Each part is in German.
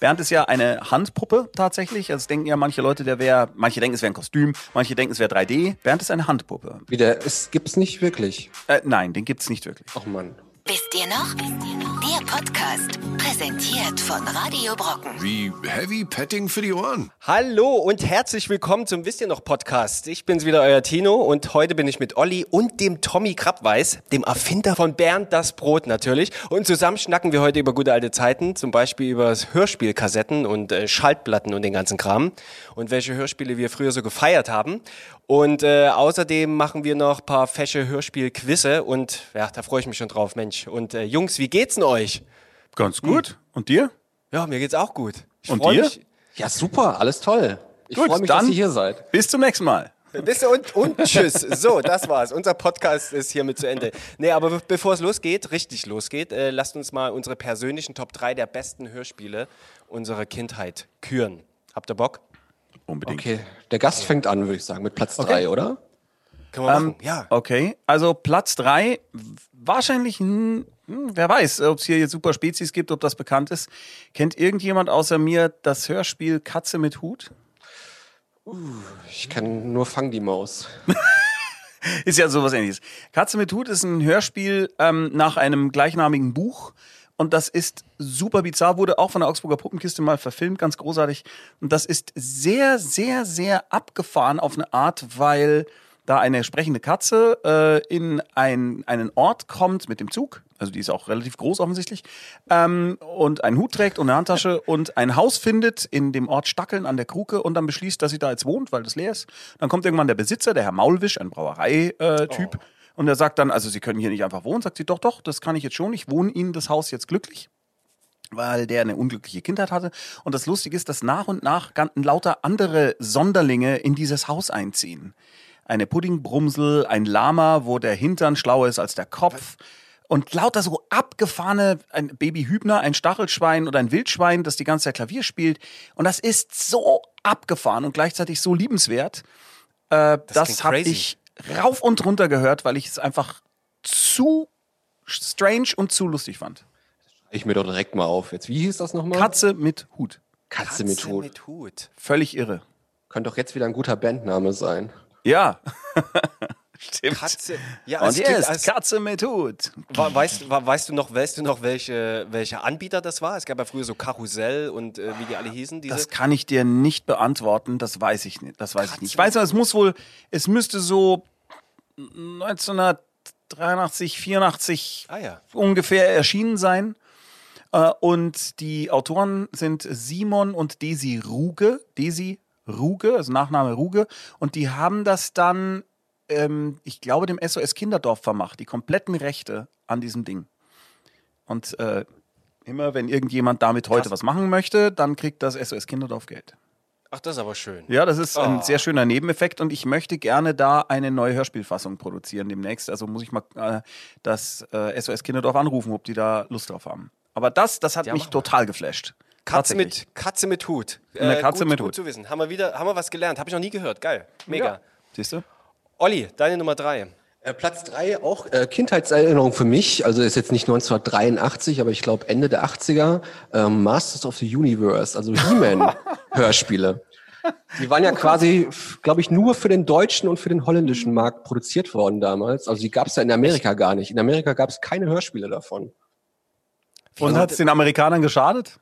Bernd ist ja eine Handpuppe tatsächlich. Also denken ja manche Leute, der wäre, manche denken, es wäre ein Kostüm, manche denken, es wäre 3D. Bernd ist eine Handpuppe. Wie der, es gibt's nicht wirklich. Äh, nein, den gibt's nicht wirklich. Ach Mann. Wisst ihr noch? Der Podcast, präsentiert von Radio Brocken. Wie Heavy Petting für die Ohren. Hallo und herzlich willkommen zum Wisst ihr noch Podcast. Ich bin's wieder, euer Tino und heute bin ich mit Olli und dem Tommy Krabweis, dem Erfinder von Bernd das Brot natürlich. Und zusammen schnacken wir heute über gute alte Zeiten, zum Beispiel über Hörspielkassetten und äh, Schaltplatten und den ganzen Kram und welche Hörspiele wir früher so gefeiert haben. Und äh, außerdem machen wir noch paar fesche Hörspielquizze und ja, da freue ich mich schon drauf, Mensch. Und äh, Jungs, wie geht's denn euch? Ganz gut. Und dir? Ja, mir geht's auch gut. Ich Und dir? Mich, Ja, super, alles toll. Ich freue mich, dann- dass ihr hier seid. Bis zum nächsten Mal. Ihr, und, und tschüss. So, das war's. Unser Podcast ist hiermit zu Ende. Nee, aber be bevor es losgeht, richtig losgeht, äh, lasst uns mal unsere persönlichen Top 3 der besten Hörspiele unserer Kindheit küren. Habt ihr Bock? Unbedingt. Okay, der Gast fängt an, würde ich sagen, mit Platz drei, oder? Können wir Ähm, machen? Ja. Okay, also Platz drei wahrscheinlich, hm, wer weiß, ob es hier jetzt super Spezies gibt, ob das bekannt ist. Kennt irgendjemand außer mir das Hörspiel Katze mit Hut? Ich kann nur Fang die Maus. Ist ja sowas ähnliches. Katze mit Hut ist ein Hörspiel ähm, nach einem gleichnamigen Buch. Und das ist super bizarr, wurde auch von der Augsburger Puppenkiste mal verfilmt, ganz großartig. Und das ist sehr, sehr, sehr abgefahren auf eine Art, weil da eine sprechende Katze äh, in ein, einen Ort kommt mit dem Zug. Also die ist auch relativ groß offensichtlich. Ähm, und einen Hut trägt und eine Handtasche und ein Haus findet in dem Ort Stackeln an der Kruke und dann beschließt, dass sie da jetzt wohnt, weil das leer ist. Dann kommt irgendwann der Besitzer, der Herr Maulwisch, ein Brauerei-Typ. Und er sagt dann, also Sie können hier nicht einfach wohnen. Sagt sie, doch, doch, das kann ich jetzt schon. Ich wohne Ihnen das Haus jetzt glücklich weil der eine unglückliche Kindheit hatte. Und das Lustige ist, dass nach und nach lauter andere Sonderlinge in dieses Haus einziehen. Eine Puddingbrumsel, ein Lama, wo der Hintern schlauer ist als der Kopf. Und lauter so abgefahrene, ein Babyhübner, ein Stachelschwein oder ein Wildschwein, das die ganze Zeit Klavier spielt. Und das ist so abgefahren und gleichzeitig so liebenswert. Äh, das klingt habe ich rauf und runter gehört, weil ich es einfach zu strange und zu lustig fand. Ich mir doch direkt mal auf. Jetzt, wie hieß das nochmal? Katze mit Hut. Katze mit Hut. mit Hut. Völlig irre. Könnte doch jetzt wieder ein guter Bandname sein. Ja. Stimmt. Katze. Ja, Und jetzt als, Katze mit Hut. weißt, weißt du noch, weißt du noch, welche, welche Anbieter das war? Es gab ja früher so Karussell und äh, wie die alle hießen. Diese. Das kann ich dir nicht beantworten, das weiß ich nicht. Das weiß ich nicht. Ich weiß, aber, es muss wohl, es müsste so 1983, 84 Ah ja. ungefähr erschienen sein. Äh, Und die Autoren sind Simon und Desi Ruge. Desi Ruge, also Nachname Ruge. Und die haben das dann, ähm, ich glaube, dem SOS Kinderdorf vermacht. Die kompletten Rechte an diesem Ding. Und äh, immer, wenn irgendjemand damit heute Krass. was machen möchte, dann kriegt das SOS Kinderdorf Geld. Ach, das ist aber schön. Ja, das ist ein Ah. sehr schöner Nebeneffekt und ich möchte gerne da eine neue Hörspielfassung produzieren demnächst. Also muss ich mal äh, das äh, SOS Kinderdorf anrufen, ob die da Lust drauf haben. Aber das, das hat Ja, mich total geflasht. Katze mit, Katze mit Hut. Äh, Eine Katze gut, mit gut Hut. zu wissen. Haben wir wieder, haben wir was gelernt. Habe ich noch nie gehört. Geil. Mega. Ja. Siehst du? Olli, deine Nummer drei. Äh, Platz drei auch äh, Kindheitserinnerung für mich. Also ist jetzt nicht 1983, aber ich glaube Ende der 80er. Ähm, Masters of the Universe, also He-Man-Hörspiele. Die waren ja quasi, glaube ich, nur für den deutschen und für den holländischen Markt produziert worden damals. Also die gab es ja in Amerika gar nicht. In Amerika gab es keine Hörspiele davon. Und hat es den Amerikanern geschadet?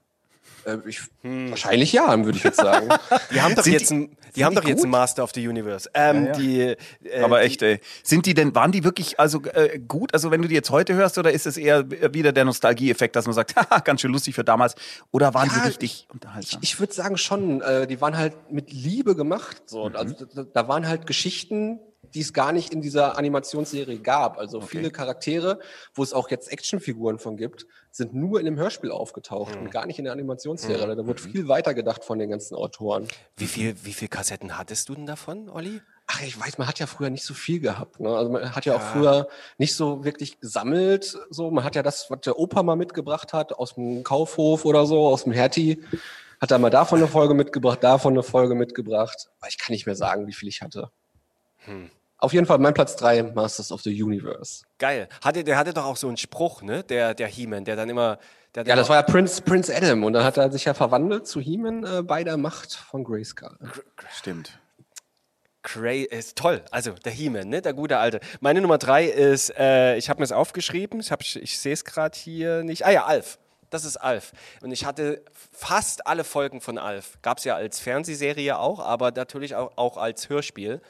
Äh, ich, Wahrscheinlich ja, würde ich jetzt sagen. Die haben doch Sind jetzt, die- ein, die haben die doch jetzt einen Master of the Universe. Ähm, Ja, ja. Die, äh, Aber die- echt, ey. Sind die denn, waren die wirklich also äh, gut? Also wenn du die jetzt heute hörst, oder ist es eher wieder der Nostalgieeffekt, dass man sagt, haha, ganz schön lustig für damals? Oder waren die Ja, richtig Ich, unterhaltsam? ich würde sagen schon, äh, die waren halt mit Liebe gemacht. So. Mhm. Also, da, da waren halt Geschichten, die es gar nicht in dieser Animationsserie gab. Also viele Charaktere, wo es auch jetzt Actionfiguren von gibt, sind nur in dem Hörspiel aufgetaucht Mhm. und gar nicht in der Animationsserie. Da wurde viel weiter gedacht von den ganzen Autoren. wie, viel, wie viel Kassetten hattest du denn davon, Olli? Ach, ich weiß, man hat ja früher nicht so viel gehabt. Ne? Also man hat ja auch früher nicht so wirklich gesammelt. So, man hat ja das, was der Opa mal mitgebracht hat, aus dem Kaufhof oder so, aus dem Hertie, hat er mal davon eine Folge mitgebracht, davon eine Folge mitgebracht. Aber ich kann nicht mehr sagen, wie viel ich hatte. Auf jeden Fall mein Platz drei Masters of the Universe. Geil. Hatte, der hatte doch auch so einen Spruch, ne? Der, der He-Man, der dann immer, Der Ja, das war ja Prince, Prince Adam und dann hat er sich ja verwandelt zu He-Man äh, bei der Macht von Grayskull. Stimmt. Cray ist toll. Also der He-Man, ne? der gute alte. Meine Nummer drei ist, äh, ich habe mir es aufgeschrieben, ich, hab- ich sehe es gerade hier nicht. Ah ja, Alf. Das ist Alf. Und ich hatte fast alle Folgen von Alf. Gab es ja als Fernsehserie auch, aber natürlich auch, auch als Hörspiel.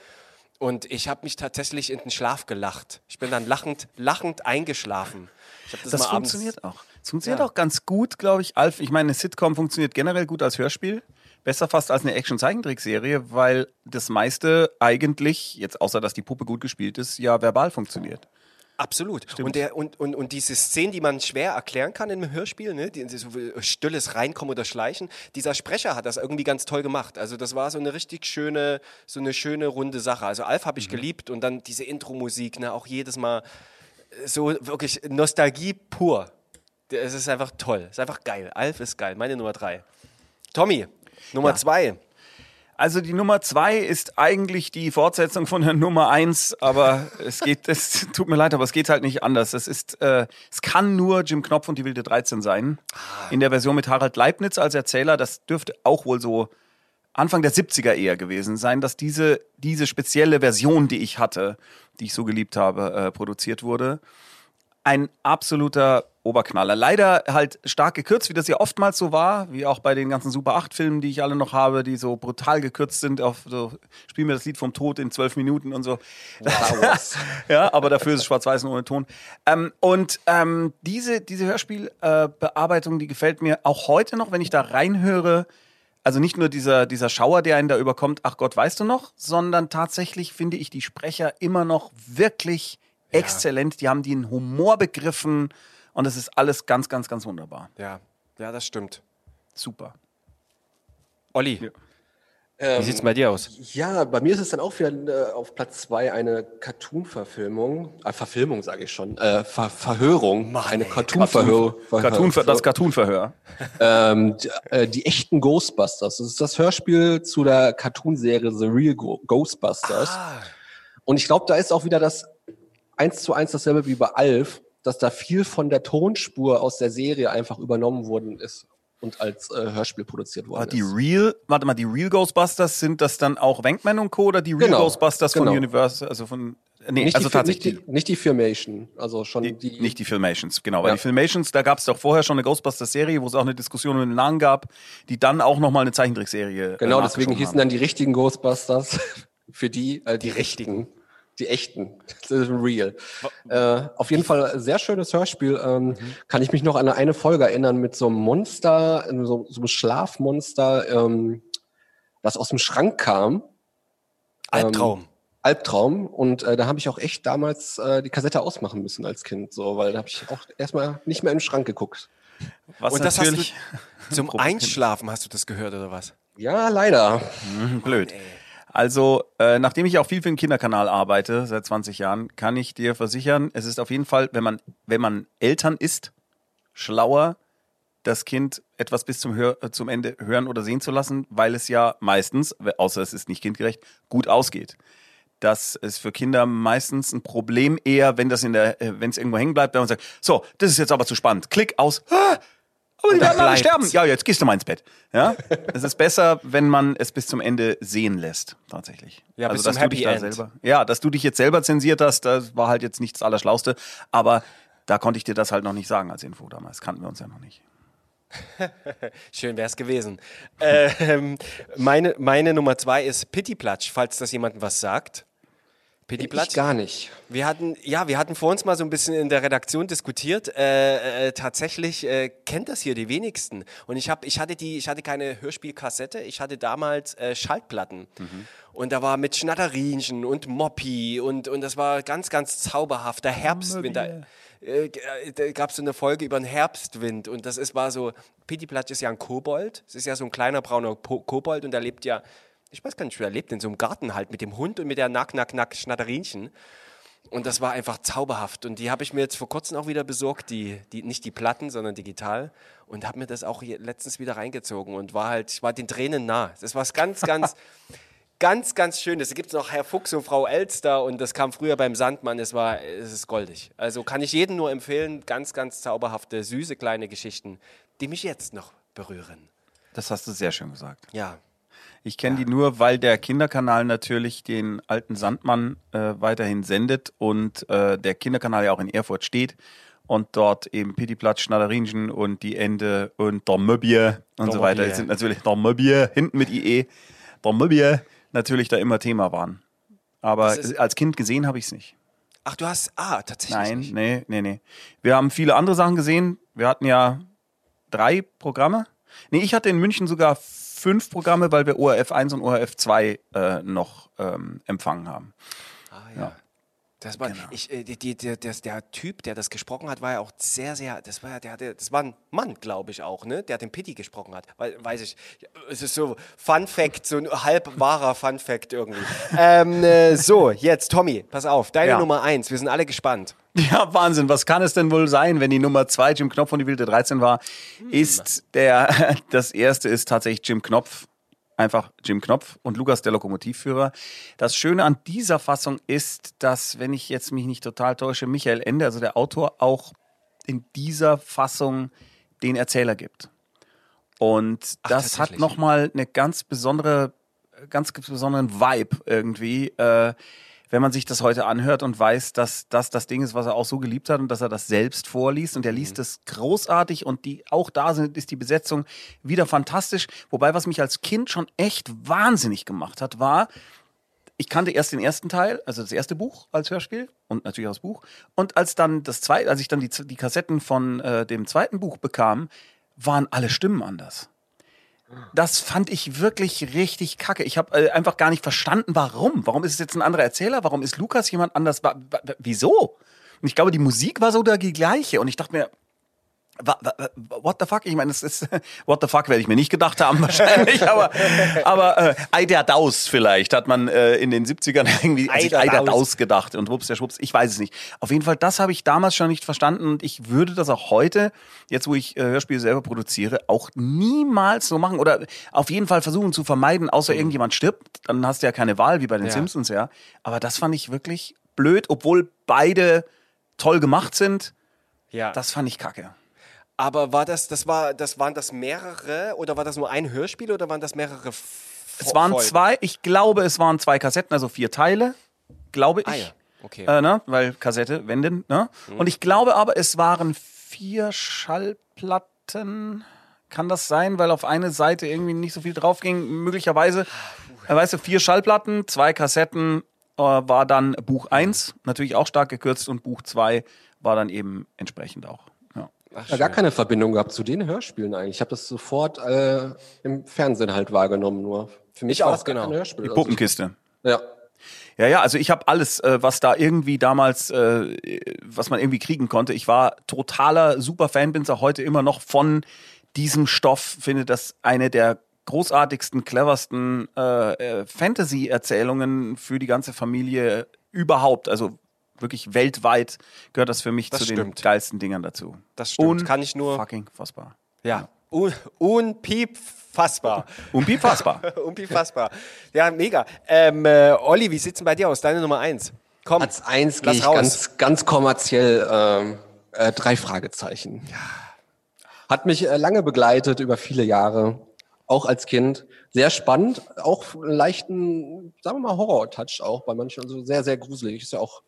Und ich habe mich tatsächlich in den Schlaf gelacht. Ich bin dann lachend, lachend eingeschlafen. Das Das mal abends- funktioniert auch. Es funktioniert Ja. auch ganz gut, glaube ich. Alf, ich meine, eine Sitcom funktioniert generell gut als Hörspiel. Besser fast als eine Action-Zeichentrickserie, weil das meiste eigentlich, jetzt außer dass die Puppe gut gespielt ist, ja verbal funktioniert. Absolut. Und, der, und, und, und diese Szenen, die man schwer erklären kann im Hörspiel, ne? die, die so stilles Reinkommen oder Schleichen, dieser Sprecher hat das irgendwie ganz toll gemacht. Also das war so eine richtig schöne, so eine schöne runde Sache. Also Alf habe ich geliebt und dann diese Intro-Musik, ne? auch jedes Mal äh, so wirklich Nostalgie pur. Es ist einfach toll. Es ist einfach geil. Alf ist geil. Meine Nummer drei. Tommy, Nummer zwei. Also die Nummer zwei ist eigentlich die Fortsetzung von der Nummer eins, aber es geht, es tut mir leid, aber es geht halt nicht anders. Es ist, äh, es kann nur Jim Knopf und die wilde 13 sein. In der Version mit Harald Leibniz als Erzähler. Das dürfte auch wohl so Anfang der 70er eher gewesen sein, dass diese, diese spezielle Version, die ich hatte, die ich so geliebt habe, äh, produziert wurde. Ein absoluter Oberknaller. Leider halt stark gekürzt, wie das ja oftmals so war, wie auch bei den ganzen Super 8-Filmen, die ich alle noch habe, die so brutal gekürzt sind auf so, spiel mir das Lied vom Tod in zwölf Minuten und so. Wars. ja, aber dafür ist es schwarz-weiß und ohne Ton. Ähm, und ähm, diese, diese Hörspielbearbeitung, äh, die gefällt mir auch heute noch, wenn ich da reinhöre. Also nicht nur dieser, dieser Schauer, der einen da überkommt, ach Gott, weißt du noch, sondern tatsächlich finde ich die Sprecher immer noch wirklich exzellent. Die haben den Humor begriffen und es ist alles ganz, ganz, ganz wunderbar. Ja, ja, das stimmt. Super. Olli, Ähm, wie sieht's bei dir aus? Ja, bei mir ist es dann auch wieder äh, auf Platz zwei eine Cartoon-Verfilmung. Äh, Verfilmung sage ich schon. Äh, Ver Verhörung. eine Cartoon-Verhörung. Cartoon, das Cartoon-Verhör. ähm, die, äh, die echten Ghostbusters. Das ist das Hörspiel zu der Cartoonserie The Real Go Ghostbusters. Ah. Und ich glaube, da ist auch wieder das eins zu eins dasselbe wie bei Alf, dass da viel von der Tonspur aus der Serie einfach übernommen worden ist und als äh, Hörspiel produziert worden Aber die ist. Real, warte mal, die Real Ghostbusters sind das dann auch Wenkman und Co. oder die Real Genau, Ghostbusters von genau. Universal, also von, nee, Nicht, also die, tatsächlich nicht, die, nicht die Filmation, also schon die, die, nicht die Filmations, genau, weil Ja. die Filmations, da gab es doch vorher schon eine Ghostbusters-Serie, wo es auch eine Diskussion um den Namen gab, die dann auch nochmal eine Zeichentrickserie Genau, äh, deswegen nachgeschoben hießen haben. dann die richtigen Ghostbusters für die, äh, die, richtigen. Die echten. Das ist real. Äh, auf jeden Fall sehr schönes Hörspiel. Ähm, Kann ich mich noch an eine Folge erinnern mit so einem Monster, so, so einem Schlafmonster, ähm, das aus dem Schrank kam. Albtraum. Albtraum. Und äh, da habe ich auch echt damals äh, die Kassette ausmachen müssen als Kind, so, weil da habe ich auch erstmal nicht mehr im Schrank geguckt. Was Und das hast natürlich du zum. Einschlafen hast du das gehört oder was? Ja, leider. blöd. Also, äh, nachdem ich auch viel für den Kinderkanal arbeite, seit 20 Jahren, kann ich dir versichern, es ist auf jeden Fall, wenn man, wenn man Eltern ist, schlauer, das Kind etwas bis zum, Hör, äh, zum Ende hören oder sehen zu lassen, weil es ja meistens, außer es ist nicht kindgerecht, gut ausgeht. Das ist für Kinder meistens ein Problem eher, wenn das in der, äh, wenn es irgendwo hängen bleibt, wenn man sagt, so, das ist jetzt aber zu spannend. Klick aus. Ah, aber die da werden alle sterben. Ja, jetzt gehst du mal ins Bett. Ja? es ist besser, wenn man es bis zum Ende sehen lässt, tatsächlich. Ja, bis dass zum du dich Happy da End. selber, ja, dass du dich jetzt selber zensiert hast, das war halt jetzt nicht das Allerschlauste. Aber da konnte ich dir das halt noch nicht sagen als Info damals. Kannten wir uns ja noch nicht. Schön wär's gewesen. ähm, meine, meine Nummer zwei ist Pittiplatsch, falls das jemandem was sagt. Ich Pittiplatsch? gar nicht. Wir hatten, ja, wir hatten vor uns mal so ein bisschen in der Redaktion diskutiert. Äh, äh, tatsächlich äh, kennt das hier die wenigsten. Und ich habe, ich hatte die, ich hatte keine Hörspielkassette. Ich hatte damals äh, Schallplatten. Und da war mit Schnatterinchen und Moppi und und das war ganz, ganz zauberhafter Herbstwind. Da, äh, äh, gab es so eine Folge über den Herbstwind und das ist war so. Pittiplatsch ist ja ein Kobold. Es ist ja so ein kleiner brauner po Kobold und der lebt ja. Ich weiß gar nicht, wie er lebt, in so einem Garten halt mit dem Hund und mit der Nack, Nack, Nack, Schnatterinchen. Und das war einfach zauberhaft. Und die habe ich mir jetzt vor kurzem auch wieder besorgt, die, die, nicht die Platten, sondern digital. Und habe mir das auch letztens wieder reingezogen und war halt, ich war den Tränen nah. Das war ganz, ganz. Ganz, ganz schön. Es gibt noch Herr Fuchs und Frau Elster und das kam früher beim Sandmann. Es war, es ist goldig. Also kann ich jedem nur empfehlen. Ganz, ganz zauberhafte, süße kleine Geschichten, die mich jetzt noch berühren. Das hast du sehr schön gesagt. Ja. Ich kenne die nur, weil der Kinderkanal natürlich den alten Sandmann äh, weiterhin sendet und äh, der Kinderkanal ja auch in Erfurt steht und dort eben Pittiplatz, Schnatterinchen und die Ende und der Möbier und Der so weiter. Das sind natürlich der Möbier, hinten mit IE, der Möbier natürlich da immer Thema waren. Aber als Kind gesehen habe ich es nicht. Ach, du hast, ah, tatsächlich Nein, nicht. nee, nee, nee. Wir haben viele andere Sachen gesehen. Wir hatten ja drei Programme. Nee, ich hatte in München sogar fünf Programme, weil wir ORF 1 und ORF 2 äh, noch ähm, empfangen haben. Ah, ja. Das war, ich, äh, die, die, der, der, der Typ, der das gesprochen hat, war ja auch sehr, sehr, das war der, hatte- das war ein Mann, glaube ich auch, ne, der den Pitti gesprochen hat. Weil, weiß ich, es ist so Fun Fact, so ein halb wahrer Fun Fact irgendwie. ähm, äh, so, jetzt Tommy, pass auf, deine Ja. Nummer eins, wir sind alle gespannt. Ja, Wahnsinn. Was kann es denn wohl sein, wenn die Nummer zwei Jim Knopf und die wilde 13 war? Ist der, das erste ist tatsächlich Jim Knopf. Einfach Jim Knopf und Lukas, der Lokomotivführer. Das Schöne an dieser Fassung ist, dass, wenn ich jetzt mich nicht total täusche, Michael Ende, also der Autor, auch in dieser Fassung den Erzähler gibt. Und Ach, das hat nochmal eine ganz besondere, ganz besonderen Vibe irgendwie, äh, wenn man sich das heute anhört und weiß, dass das das Ding ist, was er auch so geliebt hat und dass er das selbst vorliest und er liest es großartig und die auch da sind, ist die Besetzung wieder fantastisch. Wobei, was mich als Kind schon echt wahnsinnig gemacht hat, war, ich kannte erst den ersten Teil, also das erste Buch als Hörspiel und natürlich auch das Buch. Und als dann das zweite, als ich dann die, die Kassetten von äh, dem zweiten Buch bekam, waren alle Stimmen anders. Das fand ich wirklich richtig kacke. Ich habe äh, einfach gar nicht verstanden, warum. Warum ist es jetzt ein anderer Erzähler? Warum ist Lukas jemand anders? Wieso? Und ich glaube, die Musik war so da die gleiche. Und ich dachte mir, what the fuck? Ich meine, das ist what the fuck werde ich mir nicht gedacht haben wahrscheinlich, aber aber äh, Eider Daus vielleicht hat man äh, in den 70ern irgendwie sich Eider Eider Daus. Daus gedacht und wups der Schwupps, ich weiß es nicht. Auf jeden Fall, das habe ich damals schon nicht verstanden und ich würde das auch heute, jetzt wo ich äh, Hörspiele selber produziere, auch niemals so machen oder auf jeden Fall versuchen zu vermeiden, außer irgendjemand stirbt, dann hast du ja keine Wahl wie bei den Ja. Simpsons, ja. Aber das fand ich wirklich blöd, obwohl beide toll gemacht sind. Ja. Das fand ich kacke. Aber war das, das war, das waren das mehrere oder war das nur ein Hörspiel oder waren das mehrere? Es waren Folgen? zwei, ich glaube, es waren zwei Kassetten, also vier Teile, glaube ich. Ah ja, okay. Äh, ne? Weil Kassette, wenden. Ne? Und ich glaube aber, es waren vier Schallplatten. Kann das sein, weil auf eine Seite irgendwie nicht so viel drauf ging? Möglicherweise. Äh, weißt du, vier Schallplatten, zwei Kassetten äh, war dann Buch 1, natürlich auch stark gekürzt, und Buch 2 war dann eben entsprechend auch. Ach, Ja, gar keine Verbindung gehabt zu den Hörspielen eigentlich. Ich habe das sofort äh, im Fernsehen halt wahrgenommen nur. Für mich Ich war auch, das genau. Hörspiel. Die Also Puppenkiste. Ja. Ja, ja, also ich habe alles, äh, was da irgendwie damals, äh, was man irgendwie kriegen konnte. Ich war totaler Superfan, bin es auch heute immer noch von diesem Stoff. Finde das eine der großartigsten, cleversten äh, äh, Fantasy-Erzählungen für die ganze Familie überhaupt. Also wirklich weltweit gehört das für mich Das zu den stimmt. geilsten Dingern dazu. Das stimmt. Kann ich nur- Fucking fassbar. Ja. Un unpiepfassbar. Unbifassbar. Unpiepfassbar. Ja, mega. Ähm, äh, Olli, wie sieht's denn bei dir aus? Deine Nummer eins. Komm. Platz eins gehe ich raus. ganz, ganz kommerziell ähm, äh, drei Fragezeichen. Hat mich äh, lange begleitet über viele Jahre, auch als Kind. Sehr spannend, auch einen leichten, sagen wir mal, Horror-Touch auch bei manchen, also sehr, sehr gruselig. Ist ja auch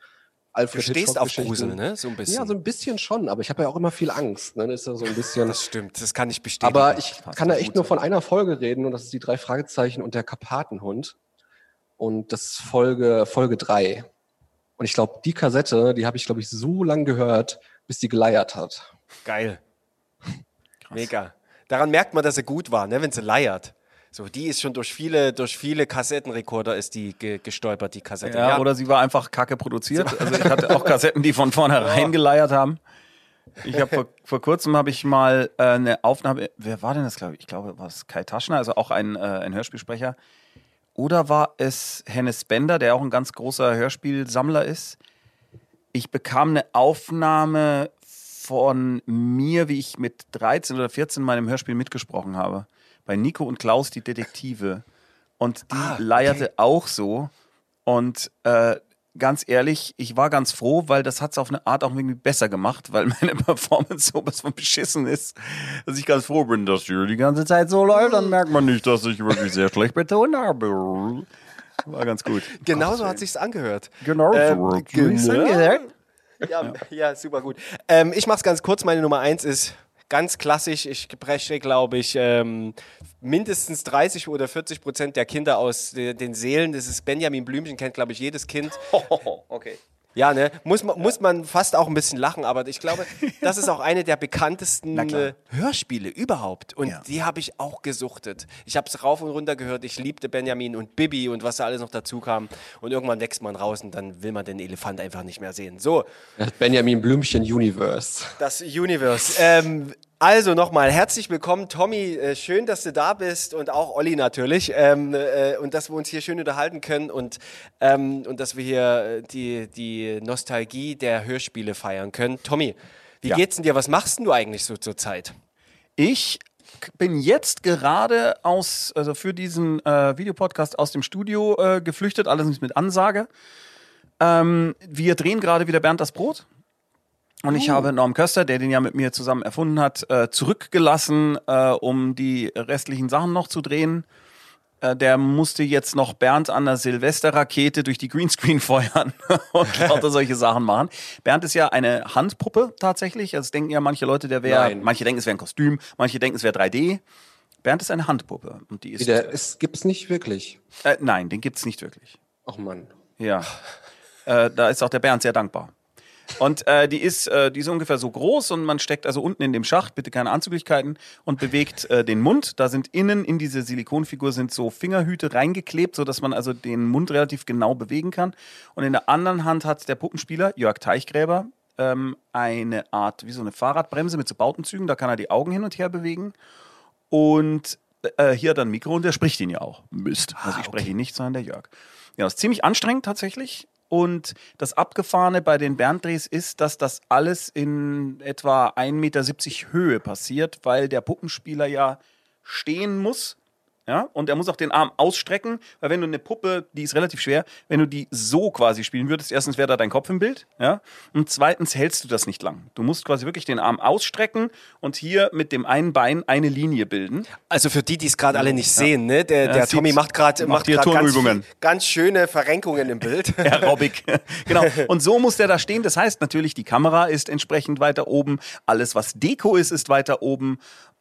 Alfred Du stehst auf. Grusel, ne? So ein bisschen. Ja, so ein bisschen schon, aber ich habe ja auch immer viel Angst. Ne? Das ist ja so ein bisschen. Das stimmt, das kann ich bestätigen. Aber ich Passt kann da echt nur von einer Folge reden und das ist die drei Fragezeichen und der Karpatenhund. Und das ist Folge, Folge drei. Und ich glaube, die Kassette, die habe ich, glaube ich, so lang gehört, bis die geleiert hat. Geil. Mega. Daran merkt man, dass er gut war, ne? wenn sie leiert. So, die ist schon durch viele, durch viele Kassettenrekorder ist die ge gestolpert, die Kassette. Ja, oder sie war einfach kacke produziert. Also ich hatte auch Kassetten, die von vornherein geleiert haben. Ich habe vor, vor kurzem habe ich mal äh, eine Aufnahme. Wer war denn das? Glaube ich. Ich glaube, war es Kai Taschner, also auch ein, äh, ein Hörspielsprecher. Oder war es Hennes Bender, der auch ein ganz großer Hörspielsammler ist? Ich bekam eine Aufnahme von mir, wie ich mit 13 oder 14 in meinem Hörspiel mitgesprochen habe. Bei Nico und Klaus, die Detektive. Und die Ah, okay. leierte auch so. Und äh, ganz ehrlich, ich war ganz froh, weil das hat es auf eine Art auch irgendwie besser gemacht, weil meine Performance sowas von beschissen ist, dass ich ganz froh bin, dass hier die ganze Zeit so läuft. Dann merkt man nicht, dass ich wirklich sehr schlecht betont habe. War ganz gut. Genau so hat sich's angehört. Genau so Ähm, genau. Ja, ja, super gut. Ähm, ich mach's ganz kurz. Meine Nummer eins ist ganz klassisch. Ich breche, glaube ich, ähm, mindestens 30 oder 40 Prozent der Kinder aus de, den Seelen. Das ist Benjamin Blümchen, kennt, glaube ich, jedes Kind. okay. Ja, ne? Muss man, muss man fast auch ein bisschen lachen, aber ich glaube, das ist auch eine der bekanntesten äh, Hörspiele überhaupt. Und Ja. die habe ich auch gesuchtet. Ich habe es rauf und runter gehört. Ich liebte Benjamin und Bibi und was da alles noch dazu kam. Und irgendwann wächst man raus und dann will man den Elefant einfach nicht mehr sehen. So, Das Benjamin Blümchen Universe. das Universe. Ähm, also nochmal herzlich willkommen, Tommy. Äh, schön, dass du da bist und auch Olli natürlich. Ähm, äh, und dass wir uns hier schön unterhalten können und, ähm, und dass wir hier äh, die, die Nostalgie der Hörspiele feiern können. Tommy, wie Ja. geht's denn dir? Was machst denn du eigentlich so zur Zeit? Ich bin jetzt gerade aus, also für diesen äh, Videopodcast aus dem Studio äh, geflüchtet, allerdings mit Ansage. Ähm, wir drehen gerade wieder Bernd das Brot. Und ich habe Norm Köster, der den ja mit mir zusammen erfunden hat, äh, zurückgelassen, äh, um die restlichen Sachen noch zu drehen. Äh, der musste jetzt noch Bernd an der Silvesterrakete durch die Greenscreen feuern und lauter solche Sachen machen. Bernd ist ja eine Handpuppe tatsächlich. Also es denken ja manche Leute, der wäre, Nein. manche denken, es wäre ein Kostüm, manche denken, es wäre 3D. Bernd ist eine Handpuppe und die ist. Der, es gibt's nicht wirklich. Äh, nein, den gibt's nicht wirklich. Ach Mann. Ja. äh, da ist auch der Bernd sehr dankbar. Und äh, die ist, äh, die ist ungefähr so groß und man steckt also unten in dem Schacht, bitte keine Anzüglichkeiten, und bewegt äh, den Mund. Da sind innen in diese Silikonfigur sind so Fingerhüte reingeklebt, sodass man also den Mund relativ genau bewegen kann. Und in der anderen Hand hat der Puppenspieler, Jörg Teichgräber, ähm, eine Art, wie so eine Fahrradbremse mit so Bautenzügen, da kann er die Augen hin und her bewegen. Und äh, hier hat er ein Mikro und der spricht ihn ja auch. Mist. Also ich spreche ihn nicht, sondern der Jörg. Ja, das ist ziemlich anstrengend tatsächlich. Und das Abgefahrene bei den Bernd-Drehs ist, dass das alles in etwa 1,70 Meter Höhe passiert, weil der Puppenspieler ja stehen muss. Ja, und er muss auch den Arm ausstrecken, weil wenn du eine Puppe, die ist relativ schwer, wenn du die so quasi spielen würdest, erstens wäre da dein Kopf im Bild, ja, und zweitens hältst du das nicht lang. Du musst quasi wirklich den Arm ausstrecken und hier mit dem einen Bein eine Linie bilden. Also für die, die es gerade alle nicht sehen, ne? der, Ja, der Tommy macht gerade macht macht ganz, ganz schöne Verrenkungen im Bild. Aerobic. genau. Und so muss der da stehen. Das heißt natürlich, die Kamera ist entsprechend weiter oben. Alles, was Deko ist, ist weiter oben.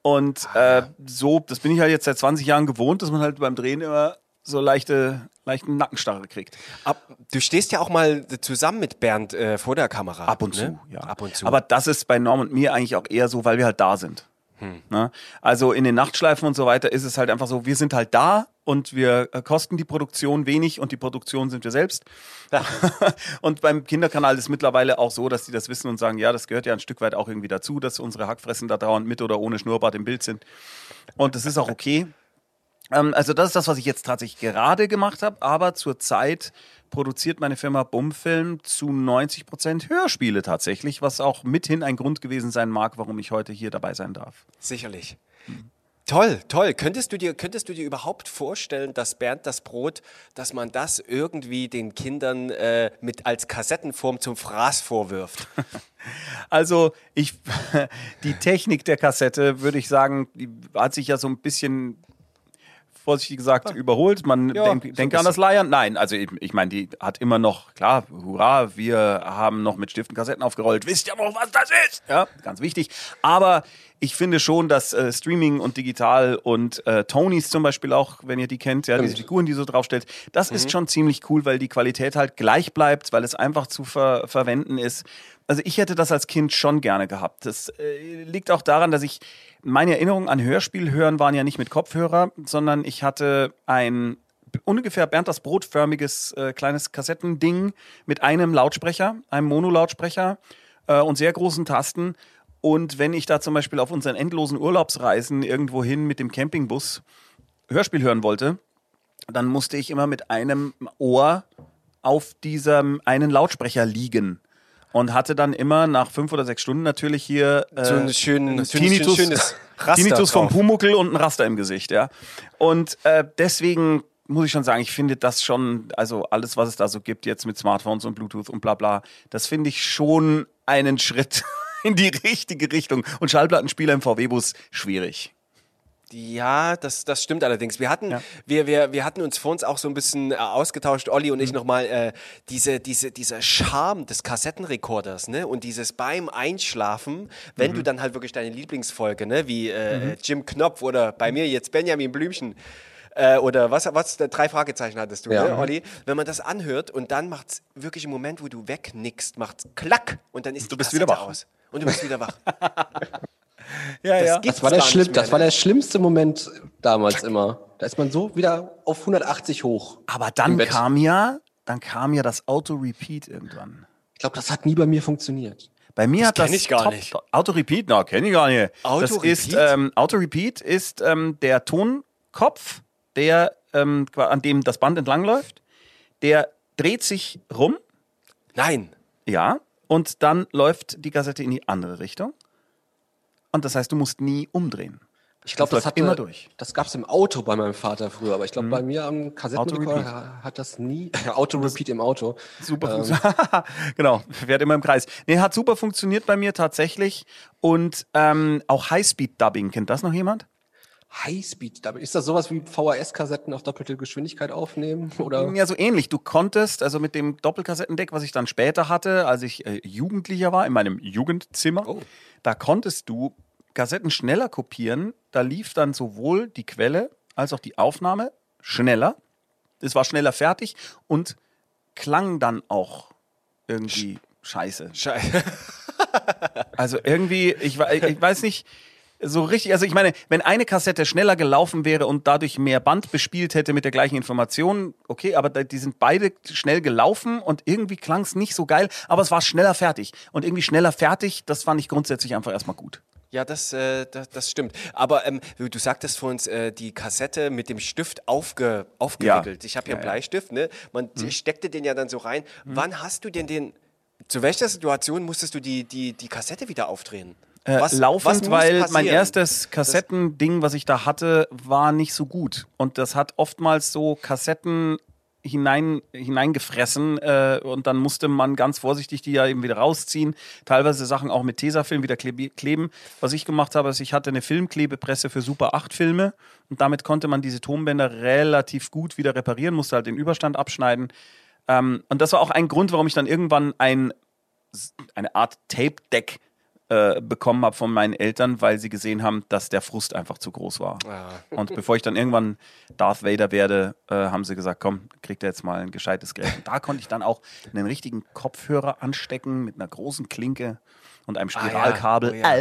Und äh, so, das bin ich halt jetzt seit 20 Jahren gewohnt, dass man halt beim Drehen immer so leichte, leichten Nackenstarre kriegt. Ab, du stehst ja auch mal zusammen mit Bernd äh, vor der Kamera. Ab und ne? zu, ja. Ab und zu. Aber das ist bei Norm und mir eigentlich auch eher so, weil wir halt da sind. Hm. Ne? Also in den Nachtschleifen und so weiter ist es halt einfach so, wir sind halt da und wir äh, kosten die Produktion wenig und die Produktion sind wir selbst. und beim Kinderkanal ist mittlerweile auch so, dass die das wissen und sagen, ja, das gehört ja ein Stück weit auch irgendwie dazu, dass unsere Hackfressen da dauernd mit oder ohne Schnurrbart im Bild sind. Und das ist auch okay. Ähm, also das ist das, was ich jetzt tatsächlich gerade gemacht habe, aber zurzeit produziert meine Firma Bumfilm zu 90 Prozent Hörspiele tatsächlich, was auch mithin ein Grund gewesen sein mag, warum ich heute hier dabei sein darf. Sicherlich. Toll, toll. Könntest du dir, könntest du dir überhaupt vorstellen, dass Bernd das Brot, dass man das irgendwie den Kindern äh, mit als Kassettenform zum Fraß vorwirft? Also ich, die Technik der Kassette, würde ich sagen, die hat sich ja so ein bisschen vorsichtig gesagt überholt. Man Ja, denk, so ein denke an das Leiern. Nein, also ich, ich meine, die hat immer noch, klar, hurra, wir haben noch mit Stiften Kassetten aufgerollt. Wisst ihr noch, was das ist? Ja, ganz wichtig. Aber ich finde schon, dass äh, Streaming und digital und äh, Tonys zum Beispiel auch, wenn ihr die kennt, ja, diese Figuren, die so draufstellt, das ist schon ziemlich cool, weil die Qualität halt gleich bleibt, weil es einfach zu ver verwenden ist. Also ich hätte das als Kind schon gerne gehabt. Das äh, liegt auch daran, dass ich meine Erinnerungen an Hörspiel hören waren ja nicht mit Kopfhörer, sondern ich hatte ein ungefähr Bernd das Brotförmiges äh, kleines Kassettending mit einem Lautsprecher, einem Monolautsprecher äh, und sehr großen Tasten. Und wenn ich da zum Beispiel auf unseren endlosen Urlaubsreisen irgendwo hin mit dem Campingbus Hörspiel hören wollte, dann musste ich immer mit einem Ohr auf diesem einen Lautsprecher liegen. Und hatte dann immer nach fünf oder sechs Stunden natürlich hier äh, So einen schönen- Tinnitus, schönes Raster Tinnitus vom. Pumuckel und ein Raster im Gesicht, ja. Und äh, deswegen muss ich schon sagen, ich finde das schon, also alles, was es da so gibt jetzt mit Smartphones und Bluetooth und bla bla, das finde ich schon einen Schritt in die richtige Richtung. Und Schallplattenspieler im VW-Bus, schwierig. Ja, das, das stimmt allerdings. Wir hatten, Ja. wir, wir, wir hatten uns vor uns auch so ein bisschen äh, ausgetauscht, Olli Mhm. und ich nochmal, äh, diese, diese, dieser Charme des Kassettenrekorders, ne? Und dieses beim Einschlafen, wenn Mhm. du dann halt wirklich deine Lieblingsfolge, ne? Wie äh, Jim Knopf oder bei mir jetzt Benjamin Blümchen. Äh, oder was, was, drei Fragezeichen hattest du, Ja. ne, Olli? Wenn man das anhört und dann macht's wirklich im Moment, wo du wegnickst, macht's klack und dann ist Du die bist Kassette wieder wach. aus. Und du bist wieder wach. Ja, Das gibt's Das war, der schlimm, mehr, das war ne? der schlimmste Moment damals immer. Da ist man so wieder auf 180 hoch. Aber dann kam ja, dann kam ja das Auto-Repeat irgendwann. Ich glaube, das hat nie bei mir funktioniert. Bei mir hat kenn das ich gar Top- nicht. Auto-Repeat, na, kenne ich gar nicht. Das Auto-Repeat? ist, ähm, Auto-Repeat ist ähm, der Tonkopf, der, ähm, an dem das Band entlangläuft. Der dreht sich rum, Nein. ja, und dann läuft die Kassette in die andere Richtung. Und das heißt, du musst nie umdrehen. Ich glaube, Das das, hatte, immer durch. Das gab es im Auto bei meinem Vater früher, aber ich glaube, bei mir am Kassettenrekorder hat das nie. Auto-Repeat im Auto. Super funktioniert. genau, fährt immer im Kreis. Nee, hat super funktioniert bei mir tatsächlich. Und ähm, auch Highspeed-Dubbing, kennt das noch jemand? Highspeed, dabei ist das sowas wie VHS-Kassetten auf doppelte Geschwindigkeit aufnehmen? Oder? Ja, so ähnlich. Du konntest, also mit dem Doppelkassettendeck, was ich dann später hatte, als ich äh, Jugendlicher war, in meinem Jugendzimmer, Oh. da konntest du Kassetten schneller kopieren. Da lief dann sowohl die Quelle als auch die Aufnahme schneller. Es war schneller fertig und klang dann auch irgendwie scheiße. Scheiße. Also irgendwie, ich, ich weiß nicht, so richtig, also ich meine, wenn eine Kassette schneller gelaufen wäre und dadurch mehr Band bespielt hätte mit der gleichen Information, okay, aber die sind beide schnell gelaufen und irgendwie klang es nicht so geil, aber es war schneller fertig. Und irgendwie schneller fertig, das fand ich grundsätzlich einfach erstmal gut. Ja, das, äh, das, das stimmt. Aber ähm, du, sagtest vor uns, äh, die Kassette mit dem Stift aufge, aufgewickelt. Ich habe hier einen Bleistift, ne? Man Mhm. steckte den ja dann so rein. Wann hast du denn den, zu welcher Situation musstest du die, die, die Kassette wieder aufdrehen? Äh, Was- was laufend, muss weil mein passieren? erstes Kassettending, was ich da hatte, war nicht so gut. Und das hat oftmals so Kassetten hinein, hineingefressen äh, und dann musste man ganz vorsichtig die ja eben wieder rausziehen. Teilweise Sachen auch mit Tesafilm wieder kleb- kleben. Was ich gemacht habe, ist, ich hatte eine Filmklebepresse für Super 8 Filme und damit konnte man diese Tonbänder relativ gut wieder reparieren, musste halt den Überstand abschneiden. Ähm, und das war auch ein Grund, warum ich dann irgendwann ein eine Art Tape-Deck äh, bekommen habe von meinen Eltern, weil sie gesehen haben, dass der Frust einfach zu groß war. Und bevor ich dann irgendwann Darth Vader werde, äh, haben sie gesagt, komm, kriegt er jetzt mal ein gescheites Gerät. Und da konnte ich dann auch einen richtigen Kopfhörer anstecken mit einer großen Klinke und einem Spiralkabel. Oh ja.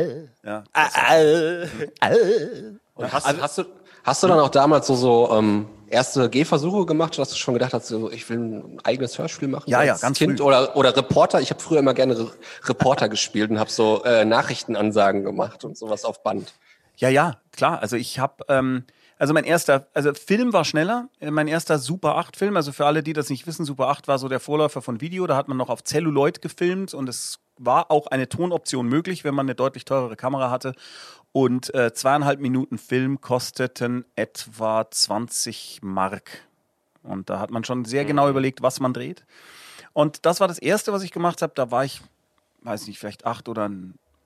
ja. Und hast, hast, du, hast du dann auch damals so, so ähm, erste Gehversuche gemacht, dass du schon gedacht hast, so, ich will ein eigenes Hörspiel machen? Ja, ja, ganz Kind früh. oder, oder Reporter. Ich habe früher immer gerne Re Reporter gespielt und habe so äh, Nachrichtenansagen gemacht und sowas auf Band. Ja, ja, klar. Also ich habe, ähm, also mein erster, also Film war schneller. Äh, Mein erster Super 8 Film, also für alle, die das nicht wissen, Super 8 war so der Vorläufer von Video. Da hat man noch auf Celluloid gefilmt und es war auch eine Tonoption möglich, wenn man eine deutlich teurere Kamera hatte. Und äh, zweieinhalb Minuten Film kosteten etwa 20 Mark. Und da hat man schon sehr genau überlegt, was man dreht. Und das war das erste, was ich gemacht habe. Da war ich, weiß nicht, vielleicht acht oder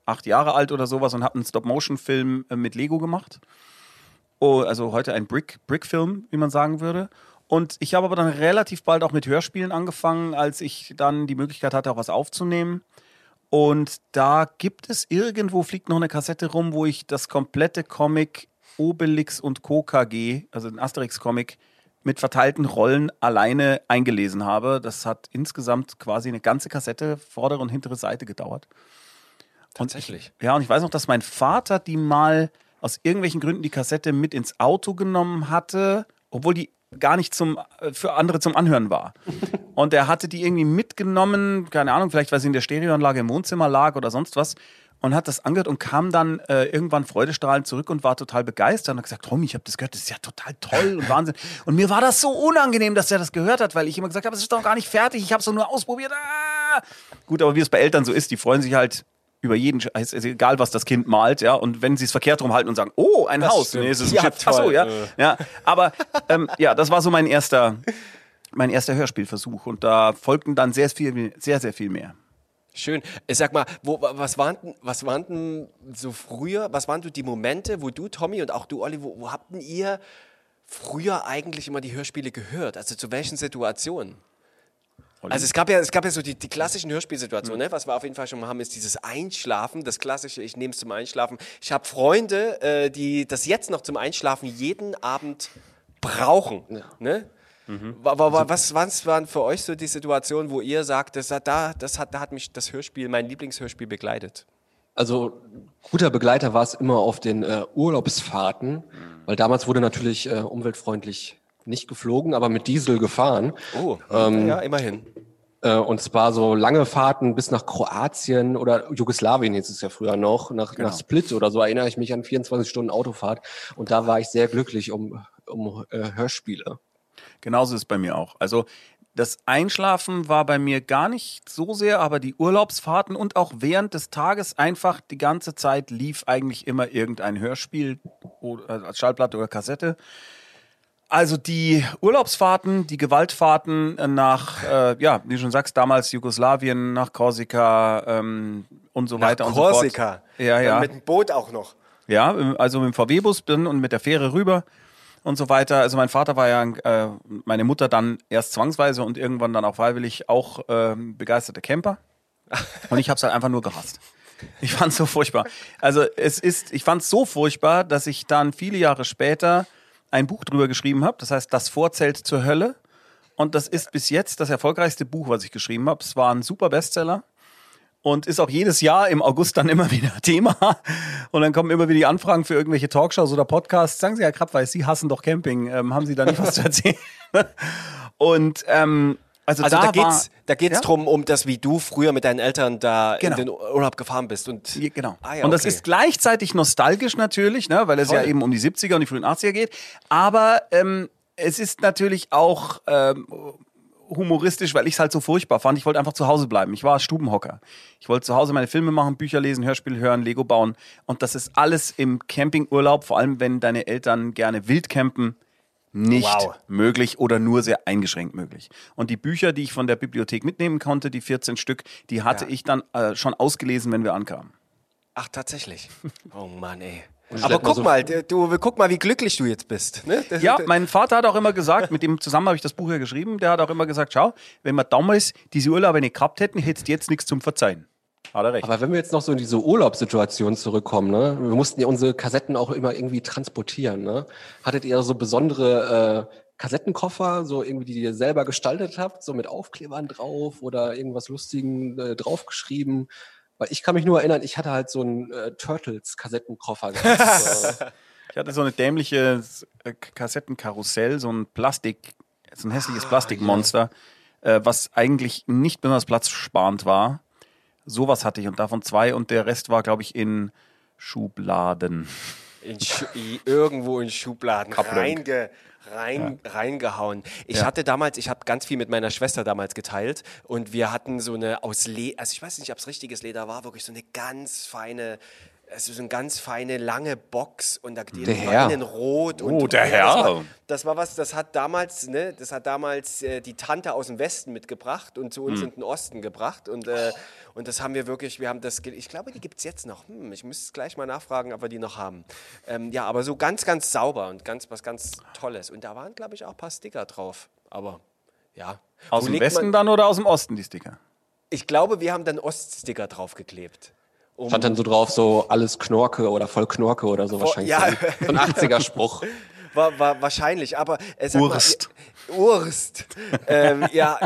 acht Jahre alt oder sowas und habe einen Stop-Motion-Film äh, mit Lego gemacht. Oh, also heute ein Brick, Brick-Film, wie man sagen würde. Und ich habe aber dann relativ bald auch mit Hörspielen angefangen, als ich dann die Möglichkeit hatte, auch was aufzunehmen. Und da gibt es irgendwo, fliegt noch eine Kassette rum, wo ich das komplette Comic Obelix und Co. KG, also den Asterix-Comic, mit verteilten Rollen alleine eingelesen habe. Das hat insgesamt quasi eine ganze Kassette, vordere und hintere Seite gedauert. Tatsächlich. Ja, und ich weiß noch, dass mein Vater die mal aus irgendwelchen Gründen die Kassette mit ins Auto genommen hatte, obwohl die gar nicht zum, äh, für andere zum Anhören war. Und er hatte die irgendwie mitgenommen, keine Ahnung, vielleicht weil sie in der Stereoanlage im Wohnzimmer lag oder sonst was, und hat das angehört und kam dann äh, irgendwann freudestrahlend zurück und war total begeistert und hat gesagt, Tommy, ich habe das gehört, das ist ja total toll und Wahnsinn. Und mir war das so unangenehm, dass er das gehört hat, weil ich immer gesagt habe, es ist doch gar nicht fertig, ich habe es doch nur ausprobiert. Ah! Gut, aber wie es bei Eltern so ist, die freuen sich halt über jeden, ist egal was das Kind malt, ja, und wenn sie es verkehrt rum halten und sagen, oh, ein Haus, stimmt. nee, es ist ein Ja, Schiff. Ach so, ja, äh. ja, aber ähm, ja, das war so mein erster, mein erster Hörspielversuch und da folgten dann sehr viel, sehr, sehr viel mehr. Schön. Ich sag mal, wo, was, waren denn, was waren denn so früher, was waren so die Momente, wo du, Tommy, und auch du, Olli, wo, wo habt denn ihr früher eigentlich immer die Hörspiele gehört? Also zu welchen Situationen? Also es gab ja, es gab ja so die, die klassischen Hörspielsituationen, ne? was wir auf jeden Fall schon mal haben, ist dieses Einschlafen, das klassische, ich nehme es zum Einschlafen. Ich habe Freunde, äh, die das jetzt noch zum Einschlafen jeden Abend brauchen. Ne? Wa- wa- wa- Was, was waren für euch so die Situationen, wo ihr sagt, das hat, da, das hat, da hat mich das Hörspiel, mein Lieblingshörspiel begleitet? Also guter Begleiter war es immer auf den äh, Urlaubsfahrten, weil damals wurde natürlich äh, umweltfreundlich nicht geflogen, aber mit Diesel gefahren. Oh, ja, immerhin. Äh, und zwar so lange Fahrten bis nach Kroatien oder Jugoslawien hieß es ja früher noch, nach, nach Split oder so erinnere ich mich an 24 Stunden Autofahrt. Und da war ich sehr glücklich um, um äh, Hörspiele. Genauso ist es bei mir auch. Also das Einschlafen war bei mir gar nicht so sehr, aber die Urlaubsfahrten und auch während des Tages einfach die ganze Zeit lief eigentlich immer irgendein Hörspiel oder als Schallplatte oder Kassette. Also die Urlaubsfahrten, die Gewaltfahrten nach, äh, ja, wie du schon sagst, damals Jugoslawien, nach Korsika ähm, und so weiter und so Korsika. fort. Ja, Dann ja. Mit dem Boot auch noch. Ja, also mit dem VW-Bus bin und mit der Fähre rüber und so weiter. Also mein Vater war ja, äh, meine Mutter dann erst zwangsweise und irgendwann dann auch freiwillig auch ähm, begeisterte Camper. Und ich habe es halt einfach nur gehasst. Ich fand es so furchtbar. Also es ist, ich fand es so furchtbar, dass ich dann viele Jahre später ein Buch drüber geschrieben habe. Das heißt, das Vorzelt zur Hölle. Und das ist bis jetzt das erfolgreichste Buch, was ich geschrieben habe. Es war ein super Bestseller und ist auch jedes Jahr im August dann immer wieder Thema. Und dann kommen immer wieder die Anfragen für irgendwelche Talkshows oder Podcasts. Sagen Sie, Herr Krabweis, Sie hassen doch Camping. Ähm, haben Sie da nicht was zu erzählen? Und ähm, also, Also da, da, geht's, war, da geht's Ja? drum, um das, wie du früher mit deinen Eltern da Genau. in den Urlaub gefahren bist. Und, Ja, Genau. Ah, ja, und das okay. ist gleichzeitig nostalgisch natürlich, ne, weil es ja Voll. eben um die 70er und die frühen 80er geht. Aber ähm, es ist natürlich auch ähm, humoristisch, weil ich es halt so furchtbar fand. Ich wollte einfach zu Hause bleiben. Ich war Stubenhocker. Ich wollte zu Hause meine Filme machen, Bücher lesen, Hörspiel hören, Lego bauen. Und das ist alles im Campingurlaub, vor allem wenn deine Eltern gerne wild campen, nicht Wow. möglich oder nur sehr eingeschränkt möglich. Und die Bücher, die ich von der Bibliothek mitnehmen konnte, die 14 Stück, die hatte Ja. ich dann äh, schon ausgelesen, wenn wir ankamen. Ach, tatsächlich. Oh Mann, ey. Aber guck so- mal, du, guck mal, wie glücklich du jetzt bist. Ne? Ja, mein Vater hat auch immer gesagt, mit dem zusammen habe ich das Buch ja geschrieben, der hat auch immer gesagt, schau, wenn wir damals diese Urlaube nicht gehabt hätten, hättest du jetzt nichts zum Verzeihen. Hat er recht. Aber wenn wir jetzt noch so in diese Urlaubssituation zurückkommen, ne? wir mussten ja unsere Kassetten auch immer irgendwie transportieren. Ne? Hattet ihr so besondere äh, Kassettenkoffer, so irgendwie, die ihr selber gestaltet habt, so mit Aufklebern drauf oder irgendwas Lustigen äh, draufgeschrieben? Weil ich kann mich nur erinnern, ich hatte halt so einen äh, Turtles-Kassettenkoffer. Ich hatte so eine dämliche äh, Kassettenkarussell, so ein Plastik, so ein hässliches Plastikmonster, äh, was eigentlich nicht besonders platzsparend war. Sowas hatte ich und davon zwei und der Rest war, glaube ich, in Schubladen. in Schu irgendwo in Schubladen reinge rein, reingehauen. Ich hatte damals, ich habe ganz viel mit meiner Schwester damals geteilt und wir hatten so eine aus Leder, also ich weiß nicht, ob es richtiges Leder war, wirklich so eine ganz feine, also so eine ganz feine lange Box und da die Der war Herr. innen rot und Oh, der Ja, das Herr. war, das war was, das hat damals, ne, das hat damals äh, die Tante aus dem Westen mitgebracht und zu uns Hm. in den Osten gebracht und äh, und das haben wir wirklich, wir haben das, ich glaube, die gibt es jetzt noch. Hm, ich müsste gleich mal nachfragen, ob wir die noch haben. Ähm, ja, aber so ganz, ganz sauber und ganz, was ganz Tolles. Und da waren, glaube ich, auch ein paar Sticker drauf. Aber ja. Aus Wo dem Westen man- dann oder aus dem Osten die Sticker? Ich glaube, wir haben dann Oststicker draufgeklebt. Um, Stand dann so drauf, so alles Knorke oder voll Knorke oder so wahrscheinlich. ja. So ein 80er-Spruch. war, war wahrscheinlich, aber äh, sag Urst. Mal, Urst. ähm, ja,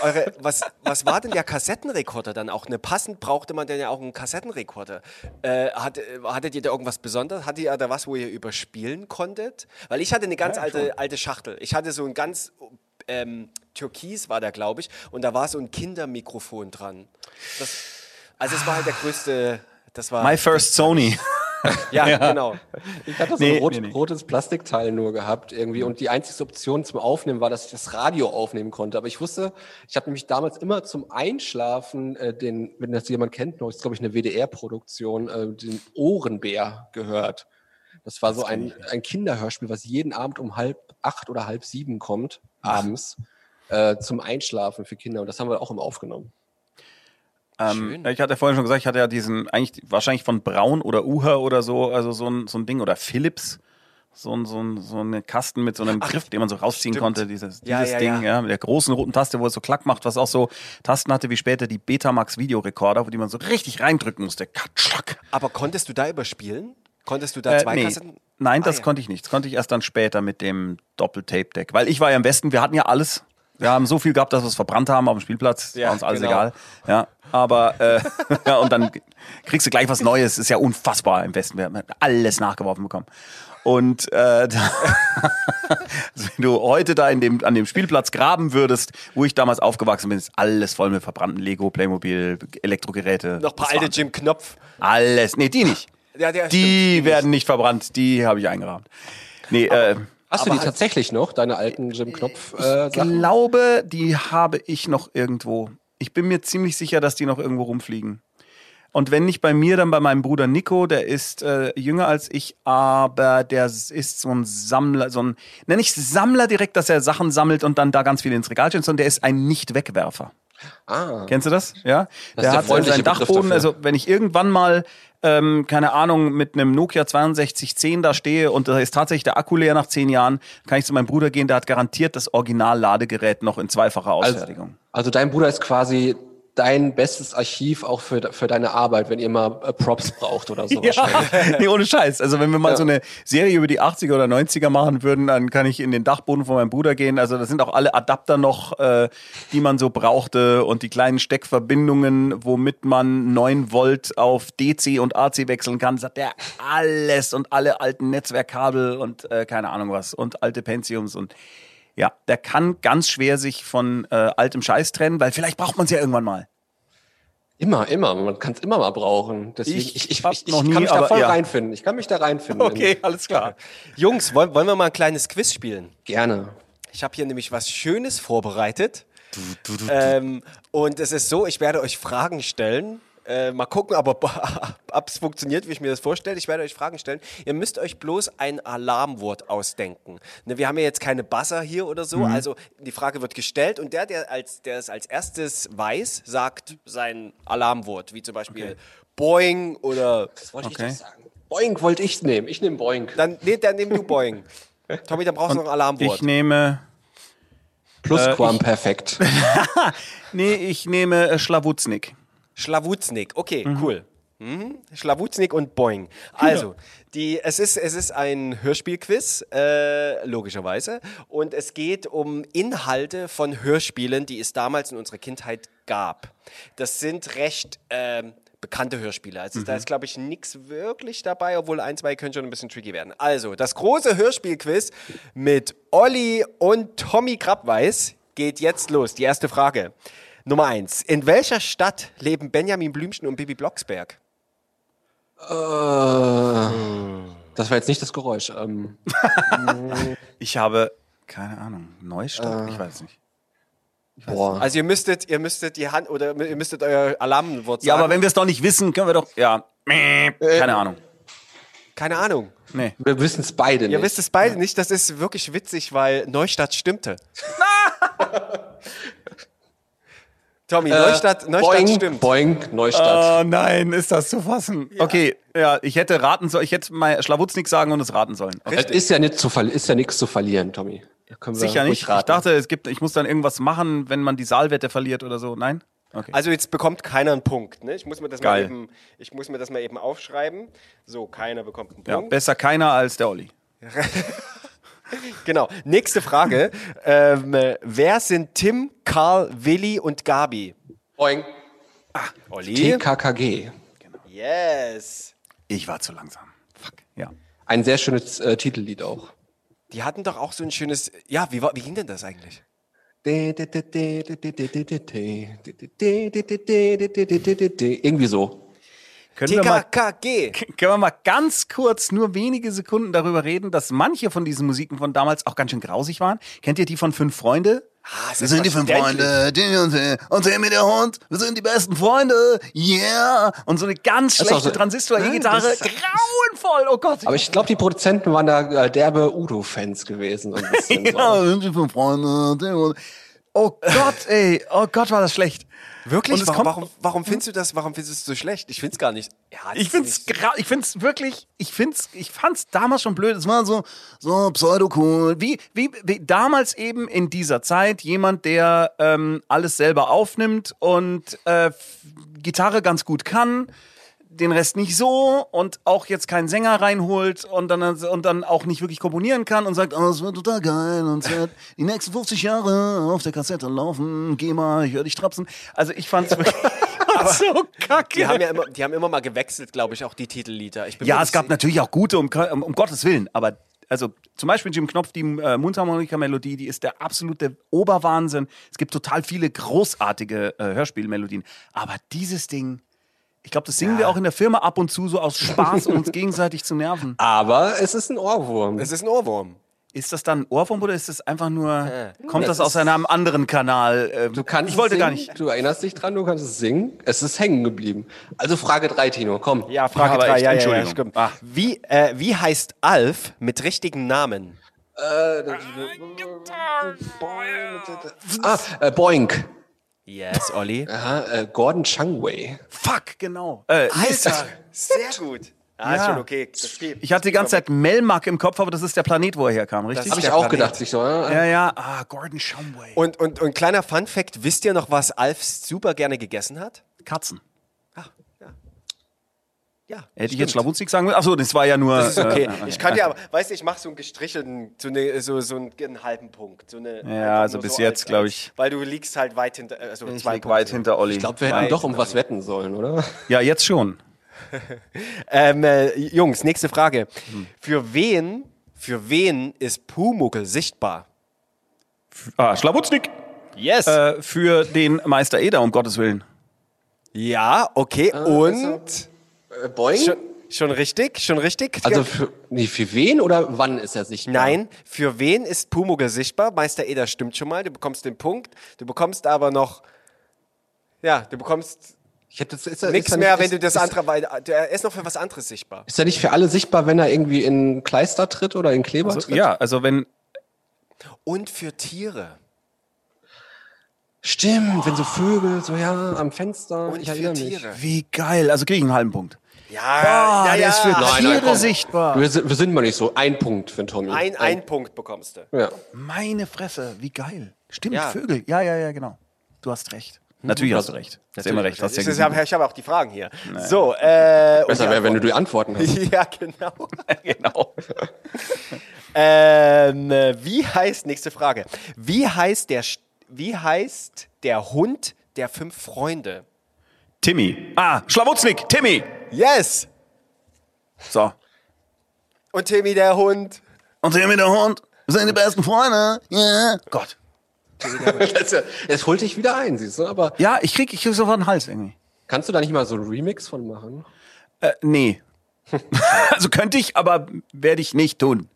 eure, was, was war denn der Kassettenrekorder dann auch? Ne, passend brauchte man dann ja auch einen Kassettenrekorder. Äh, hat, äh, hattet ihr da irgendwas Besonderes? Hattet ihr da was, wo ihr überspielen konntet? Weil ich hatte eine ganz alte, alte Schachtel. Ich hatte so ein ganz ähm, Türkis war da, glaube ich, und da war so ein Kindermikrofon dran. Das, also es war halt der größte. Das war My first Sony. Ja, genau. Ich hatte so Nee, ein rot, nee, nee. rotes Plastikteil nur gehabt irgendwie und die einzige Option zum Aufnehmen war, dass ich das Radio aufnehmen konnte. Aber ich wusste, ich habe nämlich damals immer zum Einschlafen äh, den, wenn das jemand kennt, noch ist glaube ich eine WDR-Produktion, äh, den Ohrenbär gehört. Das war so ein, ein Kinderhörspiel, was jeden Abend um halb acht oder halb sieben kommt, abends, äh, zum Einschlafen für Kinder. Und das haben wir auch immer aufgenommen. Ähm, ja, ich hatte ja vorhin schon gesagt, ich hatte ja diesen, eigentlich wahrscheinlich von Braun oder Uher oder so, also so ein, so ein Ding oder Philips, so ein, so ein, so ein Kasten mit so einem Griff, den man so rausziehen stimmt. konnte, dieses, Ja, dieses ja, Ding, ja. ja. mit der großen roten Taste, wo es so klack macht, was auch so Tasten hatte wie später die Betamax Videorekorder, wo die man so richtig reindrücken musste. Katschlack. Aber konntest du da überspielen? Konntest du da Äh, zwei nee. Kassetten? Nein, Ah, das ja. konnte ich nicht. Das konnte ich erst dann später mit dem Doppeltape-Deck. Weil ich war ja im Westen, wir hatten ja alles. Wir haben so viel gehabt, dass wir es verbrannt haben auf dem Spielplatz. Ja, war uns alles genau. egal. Ja, aber äh, ja, und dann kriegst du gleich was Neues. Ist ja unfassbar im Westen. Wir haben alles nachgeworfen bekommen. Und äh, also wenn du heute da in dem, an dem Spielplatz graben würdest, wo ich damals aufgewachsen bin, ist alles voll mit verbrannten Lego, Playmobil, Elektrogeräte. Noch ein paar alte Jim Knopf. Alles. Nee, die nicht. Ja, Die stimmt, werden nicht verbrannt, die habe ich eingerahmt. Nee, äh, Hast du die tatsächlich noch, deine alten Jim Knopf ich äh, Sachen? glaube, die habe ich noch irgendwo. Ich bin mir ziemlich sicher, dass die noch irgendwo rumfliegen. Und wenn nicht bei mir, dann bei meinem Bruder Nico, der ist äh, jünger als ich, aber der ist so ein Sammler, so ein, nenne ich Sammler direkt, dass er Sachen sammelt und dann da ganz viel ins Regal stellt, sondern der ist ein Nicht-Wegwerfer. Ah, Kennst du das? Ja. Das der ist der hat äh, seinen Dachboden, also wenn ich irgendwann mal, ähm, keine Ahnung, mit einem Nokia 6210 da stehe und da ist tatsächlich der Akku leer nach zehn Jahren, kann ich zu meinem Bruder gehen, der hat garantiert das Original-Ladegerät noch in zweifacher also, Ausfertigung. also dein Bruder ist quasi dein bestes Archiv auch für, für deine Arbeit, wenn ihr mal äh, Props braucht oder so. wahrscheinlich. Ja, nee, ohne Scheiß. Also wenn wir mal Ja. so eine Serie über die 80er oder 90er machen würden, dann kann ich in den Dachboden von meinem Bruder gehen. Also da sind auch alle Adapter noch, äh, die man so brauchte und die kleinen Steckverbindungen, womit man 9 Volt auf DC und AC wechseln kann. Das hat der alles und alle alten Netzwerkkabel und äh, keine Ahnung was und alte Pentiums und ja, der kann ganz schwer sich von äh, altem Scheiß trennen, weil vielleicht braucht man es ja irgendwann mal. Immer, immer. Man kann es immer mal brauchen. Deswegen, Ich ich, ich, ich, ich noch kann nie, mich da voll ja. reinfinden. Ich kann mich da reinfinden. alles klar. Jungs, wollen, wollen wir mal ein kleines Quiz spielen? Gerne. Ich habe hier nämlich was Schönes vorbereitet. Ähm, und es ist so, ich werde euch Fragen stellen. Äh, mal gucken, aber ob es funktioniert, wie ich mir das vorstelle. Ich werde euch Fragen stellen. Ihr müsst euch bloß ein Alarmwort ausdenken. Ne, wir haben ja jetzt keine Buzzer hier oder so. Also die Frage wird gestellt und der, der, als, der es als erstes weiß, sagt sein Alarmwort. Wie zum Beispiel Boing oder Das wollte Okay. ich doch sagen. Boing wollte ich nehmen. Ich nehme Boing. dann, nee, dann nimm du Boing. Tommy, dann brauchst du noch ein Alarmwort. Ich nehme Plusquamperfekt. Nee, ich nehme äh, Schlawutznik. Schlawutznik, okay, cool. Mhm. Schlawutznik und Boing. Also, die, es, ist, es ist ein Hörspielquiz, äh, logischerweise. Und es geht um Inhalte von Hörspielen, die es damals in unserer Kindheit gab. Das sind recht ähm, bekannte Hörspiele. Also da ist, glaube ich, nichts wirklich dabei, obwohl ein, zwei können schon ein bisschen tricky werden. Also, das große Hörspielquiz mit Olli und Tommy Krabweis geht jetzt los. Die erste Frage. Nummer eins. In welcher Stadt leben Benjamin Blümchen und Bibi Blocksberg? äh, das war jetzt nicht das Geräusch. Ähm, Ich habe, keine Ahnung, Neustadt? Ich weiß nicht. boah. Also ihr müsstet, ihr müsstet die Hand oder ihr müsstet euer Alarmwort sagen. Ja, aber wenn wir es doch nicht wissen, können wir doch, ja, keine Ahnung. Keine Ahnung. Nee. Wir wissen es beide Ihr nicht. wisst es beide nicht. Das ist wirklich witzig, weil Neustadt stimmte. Tommy, Neustadt, Neustadt Boing, stimmt. Boing, Neustadt. Oh nein, ist das zu fassen. Okay, ja, ich hätte raten sollen, ich hätte mal Schlawutznik sagen und es raten sollen. Okay. es ist ja nicht zu ja nichts zu verlieren, Tommy. Sicher nicht. Ich raten. dachte, es gibt, ich muss dann irgendwas machen, wenn man die Saalwette verliert oder so. Nein? Okay. Also jetzt bekommt keiner einen Punkt. Ne? Ich, muss mir das mal eben, ich muss mir das mal eben aufschreiben. So, keiner bekommt einen ja, Punkt. besser keiner als der Olli. Genau. Nächste Frage. ähm, äh, wer sind Tim, Karl, Willi und Gabi? Boing. Olli? TKKG. Yes. Ich war zu langsam. Fuck. Ja. Ein sehr schönes äh, Titellied auch. Die hatten doch auch so ein schönes. Ja, wie, war, wie ging denn das eigentlich? Irgendwie so. Können wir mal können wir mal ganz kurz, nur wenige Sekunden darüber reden, dass manche von diesen Musiken von damals auch ganz schön grausig waren. Kennt ihr die von Fünf Freunde? Ah, Wir sind die fünf Freunde, die und die, und Timmy der Hund, wir sind die besten Freunde, yeah! Und so eine ganz schlechte so- Transistor-E-Gitarre, grauenvoll, oh Gott. Aber ich glaube, die Produzenten waren da äh, derbe Udo-Fans gewesen. Ja, so. wir sind die fünf Freunde, Oh Gott, ey, oh Gott, war das schlecht. Wirklich? Und Warum, warum, warum findest du das? Warum findest du es so schlecht? Ich find's gar nicht. Ja, Ich find's, nicht- ich find's wirklich, ich find's, ich fand's damals schon blöd. Es war so, so pseudo-cool. Wie, wie, wie damals eben in dieser Zeit jemand, der ähm, alles selber aufnimmt und äh, Gitarre ganz gut kann, den Rest nicht so und auch jetzt keinen Sänger reinholt und dann, und dann auch nicht wirklich komponieren kann und sagt, oh, es wird total geil und es wird die nächsten 50 Jahre auf der Kassette laufen. Geh mal, ich höre dich trapsen. Also ich fand's wirklich so kacke. Die haben ja immer, die haben immer mal gewechselt, glaube ich, auch die Titellieder. Ich bin Ja, es gab natürlich auch gute, um, um, um Gottes Willen, aber also zum Beispiel Jim Knopf, die äh, Mundharmonika-Melodie, die ist der absolute Oberwahnsinn. Es gibt total viele großartige äh, Hörspielmelodien, aber dieses Ding, ich glaube, das singen wir auch in der Firma ab und zu so aus Spaß, um uns gegenseitig zu nerven. Aber es ist ein Ohrwurm. Es ist ein Ohrwurm. Ist das dann ein Ohrwurm oder ist das einfach nur, kommt das, Das aus einem anderen Kanal? Ähm, Du kannst ich wollte es gar singen, nicht. Du erinnerst dich dran, du kannst es singen. Es ist hängen geblieben. Also Frage 3, Tino, komm. Ja, Frage Aber 3, echt, ja, ja, ja, Entschuldigung. stimmt. Ah. Wie, äh, wie heißt Alf mit richtigen Namen? Ah, äh, Boink. Yes, Olli. Aha, äh, Gordon Changwei. Fuck, genau. Äh, Alter, sehr gut. Ah, ist Ja. schon okay. Das geht. ich hatte die ganze Zeit Melmac im Kopf, aber das ist der Planet, wo er herkam, richtig? Das Habe ich auch Planet. gedacht. Ich so, ja, Ja, ja. Ah, Gordon Shumway. Und, und, und kleiner Fun Fact, wisst ihr noch, was Alf super gerne gegessen hat? Katzen. Ja, Hätte ich stimmt. jetzt Schlawutzig sagen müssen? Achso, das war ja nur. Das ist okay. Äh, Ich kann dir aber, weißt du, ich mache so einen gestrichelten, so, eine, so, so einen, einen halben Punkt. So eine, einfach also bis so jetzt, als- glaub als- ich. Weil du liegst halt weit hinter, also ich zwei lieg weit hinter Olli. ich glaube, wir hätten doch um was wetten sollen, oder? ja, jetzt schon. Ähm, äh, Jungs, nächste Frage. Für wen, für wen ist Pumuckel sichtbar? Ah, Schlawutznik. Yes. Äh, für den Meister Eder, um Gottes Willen. ja, okay. Und Äh, Boing? schon, schon richtig, schon richtig. Also für, nee, für wen oder wann ist er sichtbar? Nein, für wen ist Pumuckl sichtbar? Meister Eder stimmt schon mal, du bekommst den Punkt. Du bekommst aber noch, ja, du bekommst Ich hätte, ist, er- nichts ist mehr, nicht, wenn du das ist, andere, weil er ist noch für was anderes sichtbar. Ist er nicht für alle sichtbar, wenn er irgendwie in Kleister tritt oder in Kleber Also, tritt? ja, also wenn. Und für Tiere. Stimmt, wenn so Vögel, so ja, am Fenster. Und ich für erinnere mich. Tiere. Wie geil. Also kriege ich einen halben Punkt. Ja, Ah, ja, der ja. ist für Nein, nein, Tiere komm. sichtbar. Wir sind, wir sind mal nicht so. Ein Punkt für den Tommy. ein, ein Punkt bekommst du. Ja. Meine Fresse, wie geil. Stimmt, Ja. Vögel. Ja, ja, ja, genau. Du hast recht. Natürlich hast du recht. Hast immer recht. Hast Ich, ja ich, habe, gesehen. ich habe auch die Fragen hier. So, äh, Besser die wäre, wenn du Antworten. die Antworten hast. Ja, genau. genau. Ähm, äh, wie heißt, nächste Frage. Wie heißt der, wie heißt der Hund der fünf Freunde? Timmy. Ah, Schlawutznik. Timmy. Yes! So. Und Timmy der Hund. Und Timmy der Hund. Wir sind die besten Freunde. Ja. Gott. Das, das holt dich wieder ein, siehst du. Aber Ja, ich krieg, ich krieg sofort einen Hals irgendwie. kannst du da nicht mal so einen Remix von machen? Äh, nee. also könnte ich, aber werde ich nicht tun.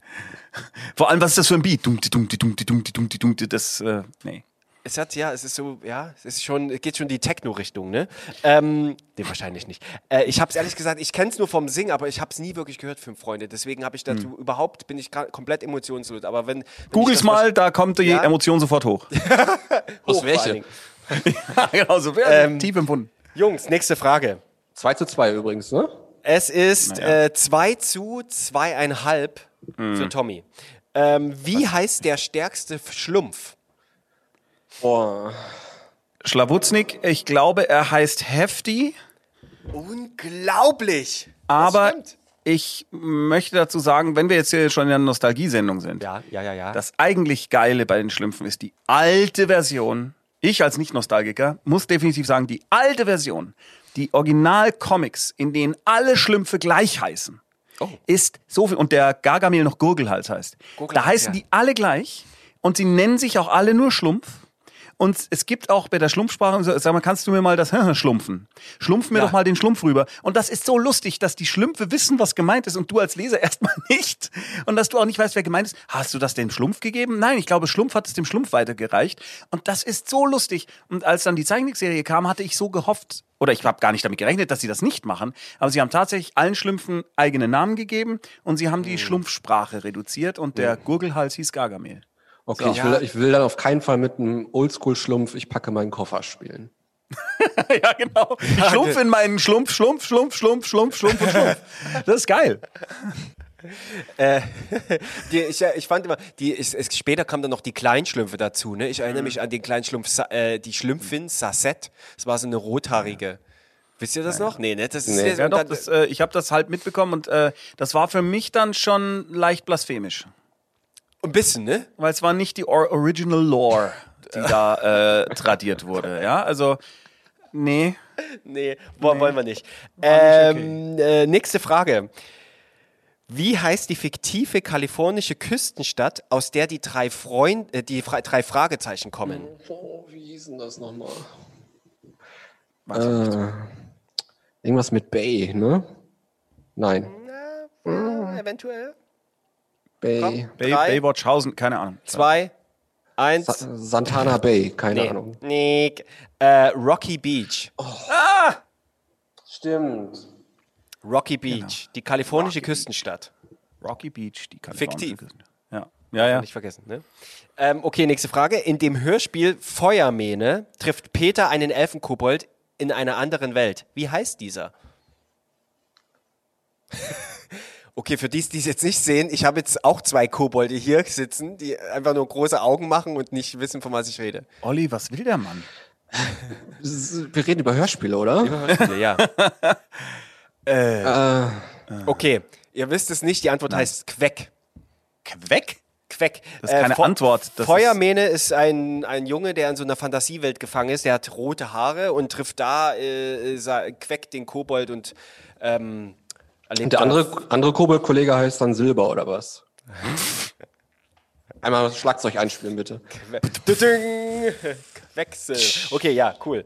Vor allem, was ist das für ein Beat? Dumti, dumti, dumti, dumti, dumti, dumti, das, äh, nee. Es hat, ja, es ist so, ja, es ist schon, geht schon in die Techno-Richtung, ne? Ähm, nee, wahrscheinlich nicht. Äh, ich habe es ehrlich gesagt, ich kenne es nur vom Singen, aber ich habe es nie wirklich gehört, Fünf Freunde. Deswegen habe ich dazu überhaupt, bin ich komplett emotionslos. Aber wenn. wenn Googles mal, da kommt die Ja? Emotion sofort hoch. Aus welche? Dingen. genau, so Ähm, tief empfunden. Jungs, nächste Frage. 2 zu 2 übrigens, ne? Es ist Naja. äh, 2 zu 2,5 für Tommy. Ähm, wie heißt der stärkste Schlumpf? Boah. Schlawutznik, ich glaube, er heißt Hefty, Unglaublich! aber ich möchte dazu sagen, wenn wir jetzt hier schon in der Nostalgiesendung sind, Ja, ja, ja, ja. das eigentlich Geile bei den Schlümpfen ist die alte Version. Ich als Nicht-Nostalgiker muss definitiv sagen, die alte Version, die Original-Comics, in denen alle Schlümpfe gleich heißen, Oh. ist so viel. Und der Gargamel noch Gurgelhals heißt. Gurgelhals, da heißen ja. die alle gleich und sie nennen sich auch alle nur Schlumpf. Und es gibt auch bei der Schlumpfsprache, sag mal, kannst du mir mal das schlumpfen? Schlumpf mir Ja. doch mal den Schlumpf rüber. Und das ist so lustig, dass die Schlümpfe wissen, was gemeint ist und du als Leser erstmal nicht. Und dass du auch nicht weißt, wer gemeint ist. Hast du das dem Schlumpf gegeben? Nein, ich glaube, Schlumpf hat es dem Schlumpf weitergereicht. Und das ist so lustig. Und als dann die Zeichentrickserie kam, hatte ich so gehofft, oder ich habe gar nicht damit gerechnet, dass sie das nicht machen, aber sie haben tatsächlich allen Schlümpfen eigene Namen gegeben und sie haben die Hm. Schlumpfsprache reduziert und der Gurgelhals hieß Gargamel. Okay, ich, will, ich will dann auf keinen Fall mit einem Oldschool-Schlumpf, ich packe meinen Koffer spielen. ja, genau. Schlumpf in meinen Schlumpf, Schlumpf, Schlumpf, Schlumpf, Schlumpf, Schlumpf und Schlumpf. Das ist geil. Die, ich, äh, ich fand immer, die, es, es, später kam dann noch die Kleinschlümpfe dazu. Ne? Ich erinnere mich an den Kleinschlumpf, äh, die Schlümpfin Sassette. Das war so eine rothaarige. Wisst ihr das noch? Nee, ne? Das ist Nee. ja so- doch, das, äh, ich habe das halt mitbekommen und äh, das war für mich dann schon leicht blasphemisch. Ein bisschen, ne? Weil es war nicht die Or Original Lore, die da äh, tradiert wurde. Ja, also, nee. Nee, wo- wollen wir nicht. War nicht Ähm, äh, nächste Frage. Wie heißt die fiktive kalifornische Küstenstadt, aus der die drei, Freund, äh, die Fra drei Fragezeichen kommen? Oh, wie hieß denn das nochmal? Äh, irgendwas mit Bay, ne? Nein. eventuell. Bay. Bay, drei. Baywatchhausen, keine Ahnung. Zwei, eins. Sa Santana Bay, keine nee. Ahnung. Nee. Äh, Rocky Beach. Stimmt. Rocky Beach, die kalifornische Küstenstadt. Rocky Beach, die kalifornische Fiktiv. Küste. Ja, ja, ja. Nicht vergessen, ne? Ähm, okay, nächste Frage. In dem Hörspiel Feuermähne trifft Peter einen Elfenkobold in einer anderen Welt. Wie heißt dieser? okay, für die, die es jetzt nicht sehen, ich habe jetzt auch zwei Kobolde hier sitzen, die einfach nur große Augen machen und nicht wissen, von was ich rede. Olli, was will der Mann? Wir reden über Hörspiele, oder? Hörspiele, ja. Äh, Okay, ihr wisst es nicht, die Antwort heißt Queck. Queck? Queck. Das ist keine Fe- Antwort, das Feuermähne ist, ein, ein Junge, der in so einer Fantasiewelt gefangen ist. Der hat rote Haare und trifft da äh, sa- Queck den Kobold und ähm, erlebt und der andere, andere Kobold-Kollege heißt dann Silber, oder was? Einmal das Schlagzeug einspielen, bitte. Wechsel. Okay, ja, cool.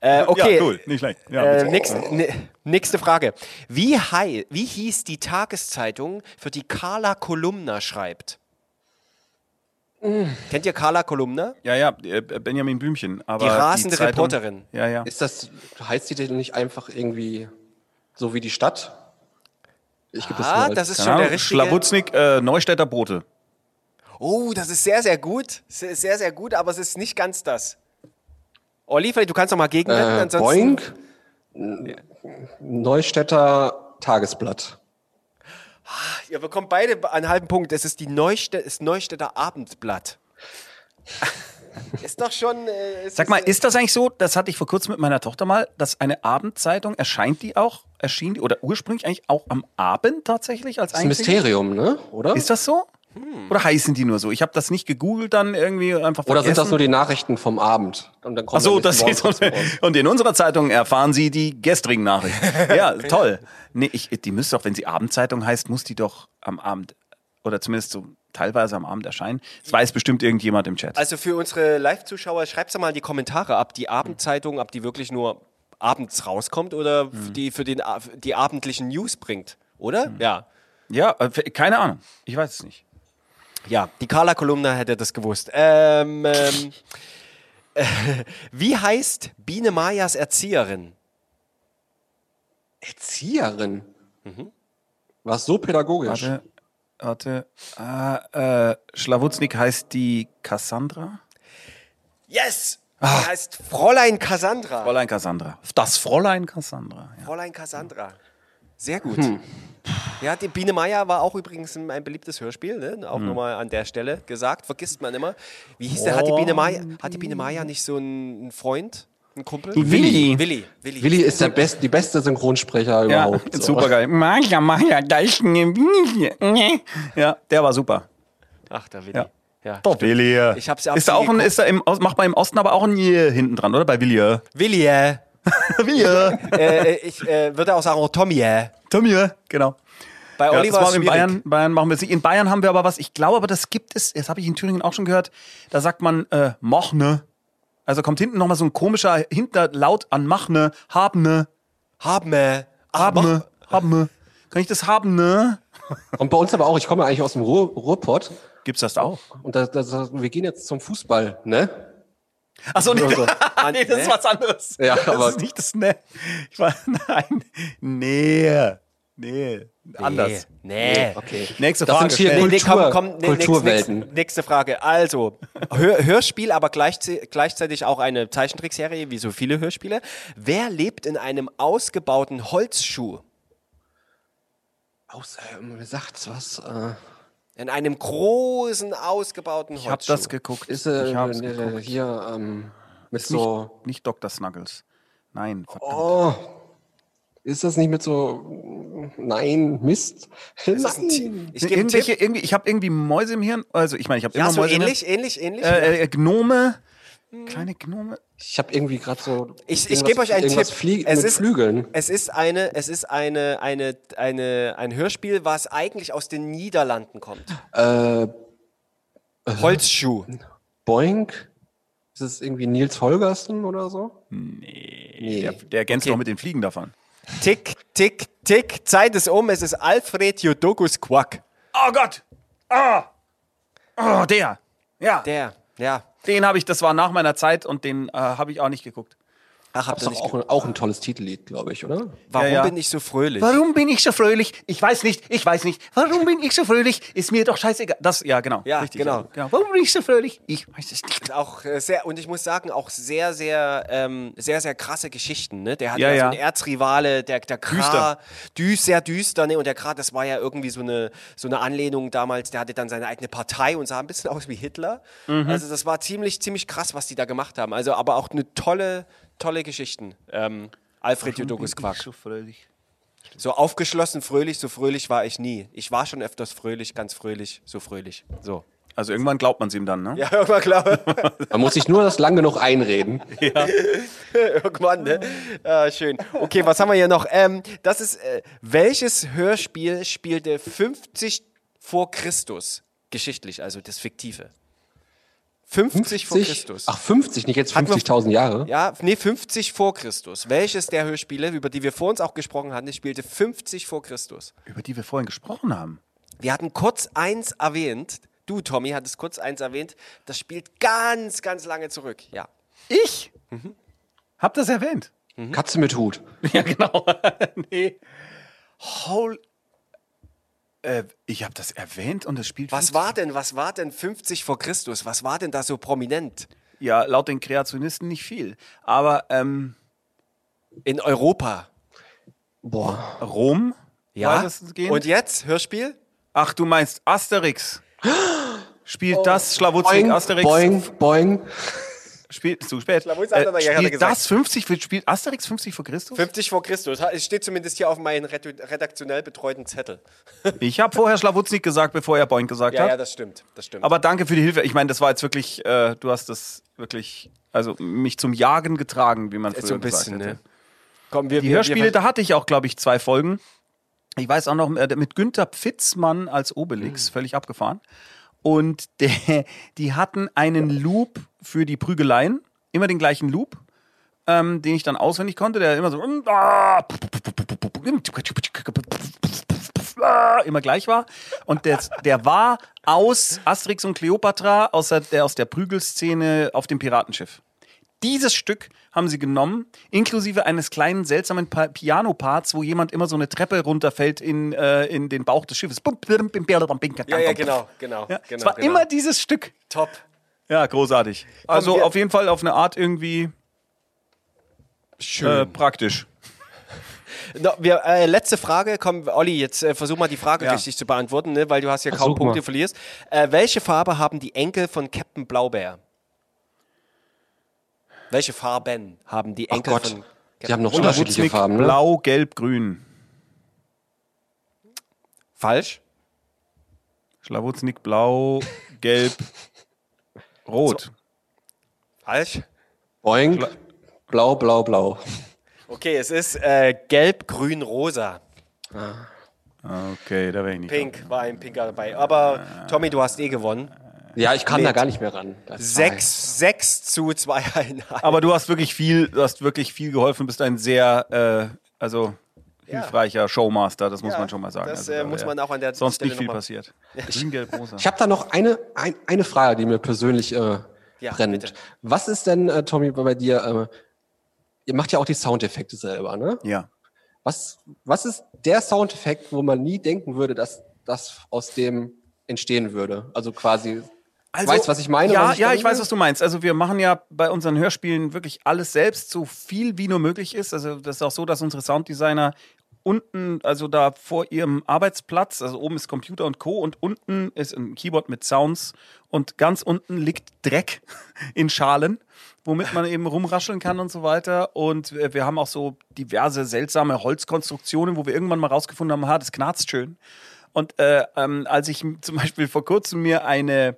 Äh, okay. Ja, cool, nicht schlecht. Ja, Äh, bitte. nächste, Frage. Wie, hei, wie hieß die Tageszeitung, für die Carla Kolumna schreibt? Kennt ihr Carla Kolumna? ja, ja, äh, Benjamin Blümchen. Aber Die rasende Zeitung- Reporterin. Ja, ja. Ist das, heißt die denn nicht einfach irgendwie so wie die Stadt? Ich gebe Ah, mal das ist schon der richtige. Schlawutznik, äh, Neustädter Brote. Oh, das ist sehr, sehr gut. Sehr, sehr, sehr gut, aber es ist nicht ganz das. Olli, vielleicht du kannst noch mal gegenwetten, äh, ansonsten. Boing. Neustädter Tagesblatt. Ihr bekommt beide einen halben Punkt. Es ist die Neustädter, ist Neustädter Abendblatt. ist doch schon. Äh, Sag mal, äh, ist das eigentlich so, das hatte ich vor kurzem mit meiner Tochter mal, dass eine Abendzeitung, erscheint die auch, erschien die, oder ursprünglich eigentlich auch am Abend tatsächlich als Das ist ein? Mysterium, ne? Oder? Ist das so? Oder heißen die nur so? Ich habe das nicht gegoogelt dann irgendwie einfach Oder sind das vergessen. nur die Nachrichten vom Abend? Und dann Ach so, das ist trotzdem raus. und in unserer Zeitung erfahren Sie die gestrigen Nachrichten. Ja, toll. Nee, ich, die müsste doch, wenn sie Abendzeitung heißt, muss die doch am Abend oder zumindest so teilweise am Abend erscheinen. Das weiß bestimmt irgendjemand im Chat. Also für unsere Live-Zuschauer, schreibt mal in die Kommentare, ob die Abendzeitung, ob die wirklich nur abends rauskommt oder Mhm. die für den, die abendlichen News bringt. Oder? Ja. Ja, äh, keine Ahnung. Ich weiß es nicht. Ja, die Carla Kolumna hätte das gewusst. Ähm, ähm, äh, wie heißt Biene Mayas Erzieherin? Erzieherin. War so pädagogisch. Warte, warte. Ah, äh, Schlawutznik heißt die Cassandra? Yes! Die heißt Fräulein Cassandra. Fräulein Cassandra. Das Fräulein Cassandra. Ja. Fräulein Cassandra. Sehr gut. Ja, die Biene Meier war auch übrigens ein ein beliebtes Hörspiel, ne? auch nochmal an der Stelle gesagt, vergisst man immer. Wie hieß der? Hat die Biene Meier, hat die Biene Meier nicht so einen Freund, einen Kumpel? Willi. Willi. Willi. Willi ist der best, die beste Synchronsprecher Ja, überhaupt. so. super geil. Maja, Maja, da ist eine Willi. Ja, der war super. Ach, der Willi. Ja. Ja. Der Willi. Ich hab's ja ist da auch ein, ist da im, macht man im Osten aber auch ein J hinten dran, oder? Bei Willi. Willi. Äh, Willi. äh, ich äh, würde auch sagen, oh, Tommy. Äh. Tommy, genau. Bei Ja, Olli das war in. Bayern, Bayern machen wir es nicht. In Bayern haben wir aber was, ich glaube aber, das gibt es, das habe ich in Thüringen auch schon gehört, da sagt man äh, Mochne. Also kommt hinten nochmal so ein komischer Hinterlaut an Machne, Habne, Haben wir. Habne, Habne. Kann ich das haben, ne? Und bei uns aber auch, ich komme eigentlich aus dem Ruhr, Ruhrpott Gibt's das da auch? und da, da, wir gehen jetzt zum Fußball, ne? Achso, nee, Also, nee, das ist ne? was anderes. Ja, das aber- ist nicht das Ne. Ich war, nein, nee, nee, anders. Nee. Okay. Nächste Das Frage. sind hier. Nee, Kultur- komm, komm, nee, Kulturwelten. Nächste, nächste Frage. Also, Hör, Hörspiel, aber gleichze- gleichzeitig auch eine Zeichentrickserie, wie so viele Hörspiele. Wer lebt in einem ausgebauten Holzschuh? Aus, ähm, wer sagt's was? Äh, In einem großen, ausgebauten Ich hab Holzschuh. das geguckt. ist äh, ich hab's äh, geguckt. hier ähm, mit Nicht, so. nicht Dr. Snuggles. Nein, verdammt. Oh, ist das nicht mit so. Nein, Mist. Nein. ich gebe einen Irgendwelche, Tipp. irgendwie, ich habe irgendwie Mäuse im Hirn. Also ich meine, ich habe Ja, immer so Mäuse ähnlich, ähnlich, ähnlich. Äh, äh, Gnome. Kleine Gnome. Ich habe irgendwie gerade so. Ich, ich gebe euch einen Tipp. Flie es mit ist, Flügeln. Es ist eine, es ist eine, eine, eine, ein Hörspiel, was eigentlich aus den Niederlanden kommt. Äh, Holzschuh. Boink. Ist es irgendwie Nils Holgersen oder so? Nee. Der, der ergänzt Okay. noch mit den Fliegen davon. Tick, tick, tick. Zeit ist um. Es ist Alfred Jodokus Quack. Oh Gott! Ah! Oh, der! Ja, Der, ja. den habe ich, das war nach meiner Zeit und den äh, habe ich auch nicht geguckt. Ach, habt Das ihr ist nicht auch, ein- auch ein tolles Titellied, glaube ich, oder? Warum Ja, ja. bin ich so fröhlich? Warum bin ich so fröhlich? Ich weiß nicht, ich weiß nicht. Warum bin ich so fröhlich? Ist mir doch scheißegal. Das, ja, genau. Ja, richtig, genau. Warum bin ich so fröhlich? Ich weiß es nicht. Auch äh, sehr, und ich muss sagen, auch sehr, sehr, ähm, sehr, sehr krasse Geschichten. Ne? Der hat Ja, ja, so einen Erzrivale, der, der Kra, düster. sehr düster, ne? Und der Kra, das war ja irgendwie so eine, so eine Anlehnung damals, der hatte dann seine eigene Partei und sah ein bisschen aus wie Hitler. Mhm. Also das war ziemlich, ziemlich krass, was die da gemacht haben. Also, aber auch eine tolle, tolle Geschichten. Ähm, Alfred Jodokus Quack. so fröhlich. So aufgeschlossen, fröhlich, so fröhlich war ich nie. Ich war schon öfters fröhlich, ganz fröhlich, so fröhlich. So. Also irgendwann glaubt man es ihm dann, ne? Ja, irgendwann klar. Man muss sich nur das lang genug einreden. Irgendwann, ne? Ah, schön. Okay, was haben wir hier noch? Ähm, das ist, äh, welches Hörspiel spielte 50 vor Christus? Geschichtlich, also das Fiktive. 50, vor 50? Christus. Ach, 50, nicht jetzt Hatten wir- 50.000 Jahre? Ja, nee, 50 vor Christus. Welches der Hörspiele, über die wir vor uns auch gesprochen hatten, spielte 50 vor Christus? Über die wir vorhin gesprochen haben. Wir hatten kurz eins erwähnt. Du, Tommy, hattest kurz eins erwähnt. Das spielt ganz, ganz lange zurück. Ja. Ich? Hab das erwähnt? Katze mit Hut. Ja, genau. nee. Hol. Äh, ich habe das erwähnt und es spielt. Was 50 war denn, was war denn 50 vor Christus? Was war denn da so prominent? Ja, laut den Kreationisten nicht viel. Aber ähm, In Europa. Boah. Rom? Ja. Und jetzt, Hörspiel? Ach, du meinst Asterix. Spielt das Schlawutzig Boing, Asterix? boing, boing. Spielt zu spät. Schlawutz hat er ja gerade spielt das 50? für- Spielt Asterix 50 vor Christus? 50 vor Christus. Es steht zumindest hier auf meinem redaktionell betreuten Zettel. Ich habe vorher Schlawutznik gesagt, bevor er Boing gesagt Ja, hat. ja, das stimmt. Das stimmt. Aber danke für die Hilfe. Ich meine, das war jetzt wirklich, äh, du hast das wirklich, also mich zum Jagen getragen, wie man früher so ein bisschen, gesagt hätte. ne? Komm, wir, Die wir, Hörspiele, wir, da hatte ich auch, glaube ich, zwei Folgen. Ich weiß auch noch, äh, mit Günther Pfitzmann als Obelix, Hm. völlig abgefahren. Und der, die hatten einen Loop für die Prügeleien, immer den gleichen Loop, ähm, den ich dann auswendig konnte, der immer so immer gleich war. Und der, der war aus Asterix und Cleopatra, aus der, der, aus der Prügelszene auf dem Piratenschiff. Dieses Stück haben sie genommen, inklusive eines kleinen seltsamen Pa- Piano-Parts, wo jemand immer so eine Treppe runterfällt in, äh, in den Bauch des Schiffes. ja, ja, genau, genau. Ja, genau es war genau. immer dieses Stück. top. Ja, großartig. Also auf jeden Fall auf eine Art irgendwie äh, praktisch. No, wir, äh, letzte Frage, komm, Olli, jetzt äh, versuch mal die Frage Ja. richtig zu beantworten, ne, weil du hast ja kaum Punkte mal. verlierst. Äh, welche Farbe haben die Enkel von Captain Blaubeer? Welche Farben haben die Ach Enkel Gott. von Die haben noch unterschiedliche Farben, ne? Blau, Gelb, Grün. Falsch? Schlawutznik, Blau, Gelb, Rot. Falsch? Boing. Blau, blau, blau. Okay, es ist äh, gelb, grün, rosa. Okay, da wäre ich nicht. Pink war ein Pinker dabei. Aber Tommy, du hast eh gewonnen. Ja, ich kann Mit da gar nicht mehr ran. Das Sechs, sechs zu zweieinhalb. Aber du hast wirklich viel, du hast wirklich viel geholfen, bist ein sehr, äh, also Ja. hilfreicher Showmaster, das muss Ja, man schon mal sagen. das, also, äh, muss man auch an der sonst Stelle nicht viel passiert. Rosa. Ich habe da noch eine, ein, eine Frage, die mir persönlich äh, Ja, brennt. bitte. Was ist denn, äh, Tommy, bei dir, äh, ihr macht ja auch die Soundeffekte selber, ne? ja. Was, was ist der Soundeffekt, wo man nie denken würde, dass das aus dem entstehen würde? Also quasi, weißt du, was ich meine? Ja, was ja, ich weiß, was du meinst. Also wir machen ja bei unseren Hörspielen wirklich alles selbst, so viel wie nur möglich ist. Also das ist auch so, dass unsere Sounddesigner unten, also da vor ihrem Arbeitsplatz, also oben ist Computer und Co. und unten ist ein Keyboard mit Sounds und ganz unten liegt Dreck in Schalen, womit man eben rumrascheln kann und so weiter. Und wir haben auch so diverse seltsame Holzkonstruktionen, wo wir irgendwann mal rausgefunden haben, ha, das knarzt schön. Und äh, ähm, als ich zum Beispiel vor kurzem mir eine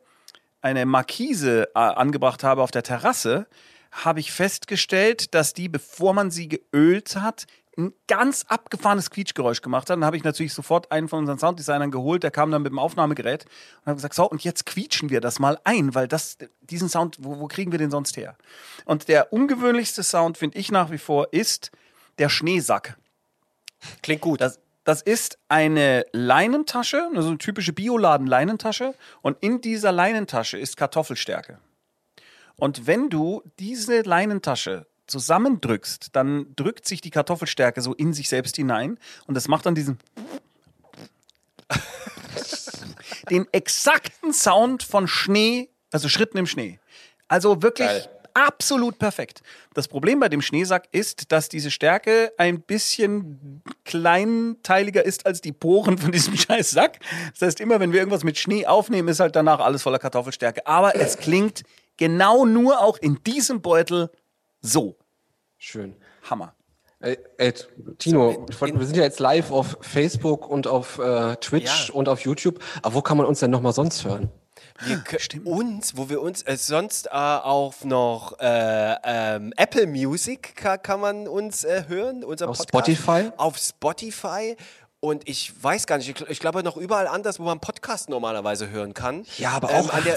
eine Markise äh, angebracht habe auf der Terrasse, habe ich festgestellt, dass die, bevor man sie geölt hat, ein ganz abgefahrenes Quietschgeräusch gemacht hat. Dann habe ich natürlich sofort einen von unseren Sounddesignern geholt, der kam dann mit dem Aufnahmegerät und hat gesagt, so, und jetzt quietschen wir das mal ein, weil das, diesen Sound, wo, wo kriegen wir den sonst her? Und der ungewöhnlichste Sound, finde ich nach wie vor, ist der Schneesack. Klingt gut. Das, das ist eine Leinentasche, also eine typische Bioladen-Leinentasche. Und in dieser Leinentasche ist Kartoffelstärke. Und wenn du diese Leinentasche zusammendrückst, dann drückt sich die Kartoffelstärke so in sich selbst hinein und das macht dann diesen den exakten Sound von Schnee, also Schritten im Schnee. Also wirklich Geil. Absolut perfekt. Das Problem bei dem Schneesack ist, dass diese Stärke ein bisschen kleinteiliger ist als die Poren von diesem scheiß Sack. Das heißt, immer wenn wir irgendwas mit Schnee aufnehmen, ist halt danach alles voller Kartoffelstärke. Aber es klingt genau nur auch in diesem Beutel so. Schön. Hammer. Ey, ey, Tino, wir sind ja jetzt live auf Facebook und auf äh, Twitch Ja. und auf YouTube. Aber wo kann man uns denn nochmal sonst hören? Wir können uns, wo wir uns äh, sonst äh, auch noch äh, ähm, Apple Music ka kann man uns äh, hören, unser Auf Podcast. Spotify? Auf Spotify. Und ich weiß gar nicht, ich, ich glaube noch überall anders, wo man Podcast normalerweise hören kann. Ja, aber Ähm, auch an, der,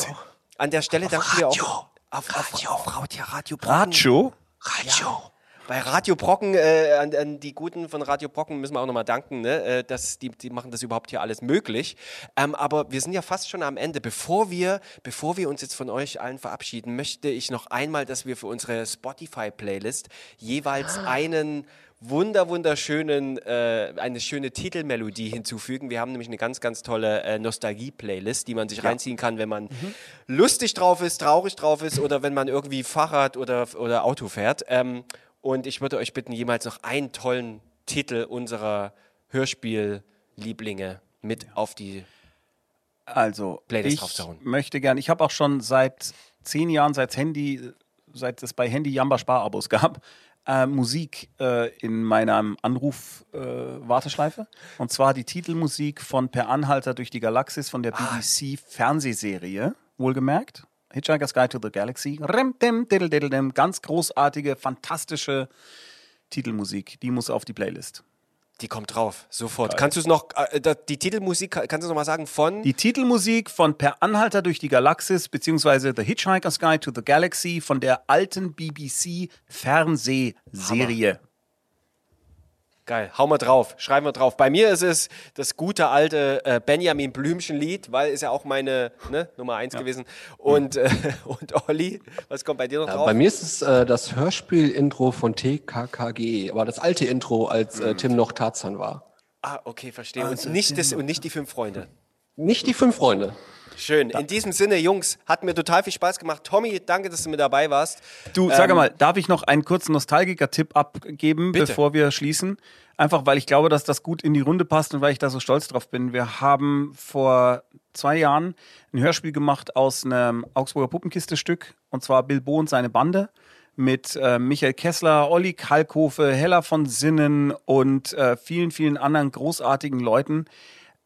an der Stelle danken wir Radio. auch. Auf, auf, Radio. auf, Radio Brocken. Radio? Radio. Bei Radio Brocken, äh, an, an die Guten von Radio Brocken müssen wir auch nochmal danken, ne? äh, dass die, die machen das überhaupt hier alles möglich. Ähm, aber wir sind ja fast schon am Ende. Bevor wir, bevor wir uns jetzt von euch allen verabschieden, möchte ich noch einmal, dass wir für unsere Spotify-Playlist jeweils einen wunder wunderschönen äh, eine schöne Titelmelodie hinzufügen. Wir haben nämlich eine ganz ganz tolle äh, Nostalgie-Playlist, die man sich reinziehen kann, wenn man lustig drauf ist, traurig drauf ist oder wenn man irgendwie Fahrrad oder oder Auto fährt. Ähm, und ich würde euch bitten, jemals noch einen tollen Titel unserer Hörspiel-Lieblinge mit auf die. Also, Playlist ich draufzuhauen. möchte gern, ich habe auch schon seit zehn Jahren, seit Handy, seit es bei Handy Jamba Sparabos gab, äh, Musik äh, in meiner Anruf-Warteschleife. Und zwar die Titelmusik von Per Anhalter durch die Galaxis von der BBC-Fernsehserie, wohlgemerkt. Hitchhiker's Guide to the Galaxy. Rem, dem, diddle, diddle, dem. Ganz großartige, fantastische Titelmusik. Die muss auf die Playlist. Die kommt drauf, sofort. Kannst du es noch, äh, da- die Titelmusik, kannst du es noch mal sagen von? Die Titelmusik von Per Anhalter durch die Galaxis beziehungsweise The Hitchhiker's Guide to the Galaxy von der alten BBC Fernsehserie. Geil, hau mal drauf, schreiben wir drauf. Bei mir ist es das gute alte äh, Benjamin Blümchen-Lied, weil ist ja auch meine ne, Nummer eins gewesen. Und, äh, und Olli, was kommt bei dir noch Ja, drauf? bei mir ist es äh, das Hörspiel-Intro von TKKG, aber das alte Intro, als Mhm. äh, Tim noch Tarzan war. ah, okay, verstehe. Und nicht, das, und nicht die fünf Freunde. Nicht die fünf Freunde. Schön. In diesem Sinne, Jungs, hat mir total viel Spaß gemacht. Tommy, danke, dass du mit dabei warst. Du, sag mal, darf ich noch einen kurzen Nostalgiker-Tipp abgeben, Bitte. bevor wir schließen? Einfach, weil ich glaube, dass das gut in die Runde passt und weil ich da so stolz drauf bin. Wir haben vor zwei Jahren ein Hörspiel gemacht aus einem Augsburger Puppenkiste-Stück, und zwar Bilbo und seine Bande mit äh, Michael Kessler, Olli Kalkofe, Hella von Sinnen und äh, vielen, vielen anderen großartigen Leuten.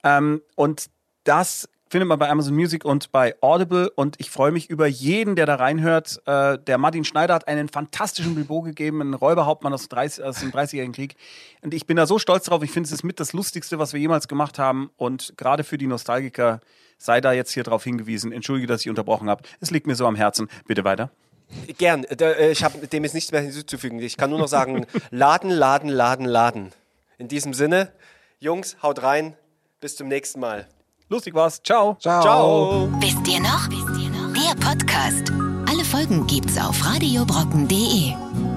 Ähm, und das findet man bei Amazon Music und bei Audible. Und ich freue mich über jeden, der da reinhört. Äh, der Martin Schneider hat einen fantastischen Bilbo gegeben, einen Räuberhauptmann aus, 30, aus dem 30-jährigen Krieg. Und ich bin da so stolz drauf. Ich finde, es ist mit das Lustigste, was wir jemals gemacht haben. Und gerade für die Nostalgiker sei da jetzt hier drauf hingewiesen. Entschuldige, dass ich unterbrochen habe. Es liegt mir so am Herzen. Bitte weiter. Gern. Äh, ich habe dem jetzt nichts mehr hinzuzufügen. Ich kann nur noch sagen, laden, laden, laden, laden. In diesem Sinne, Jungs, haut rein. Bis zum nächsten Mal. Lustig war's. Ciao. Ciao. Ciao. Wisst ihr noch? Wisst ihr noch? Der Podcast. Alle Folgen gibt's auf radiobrocken.de.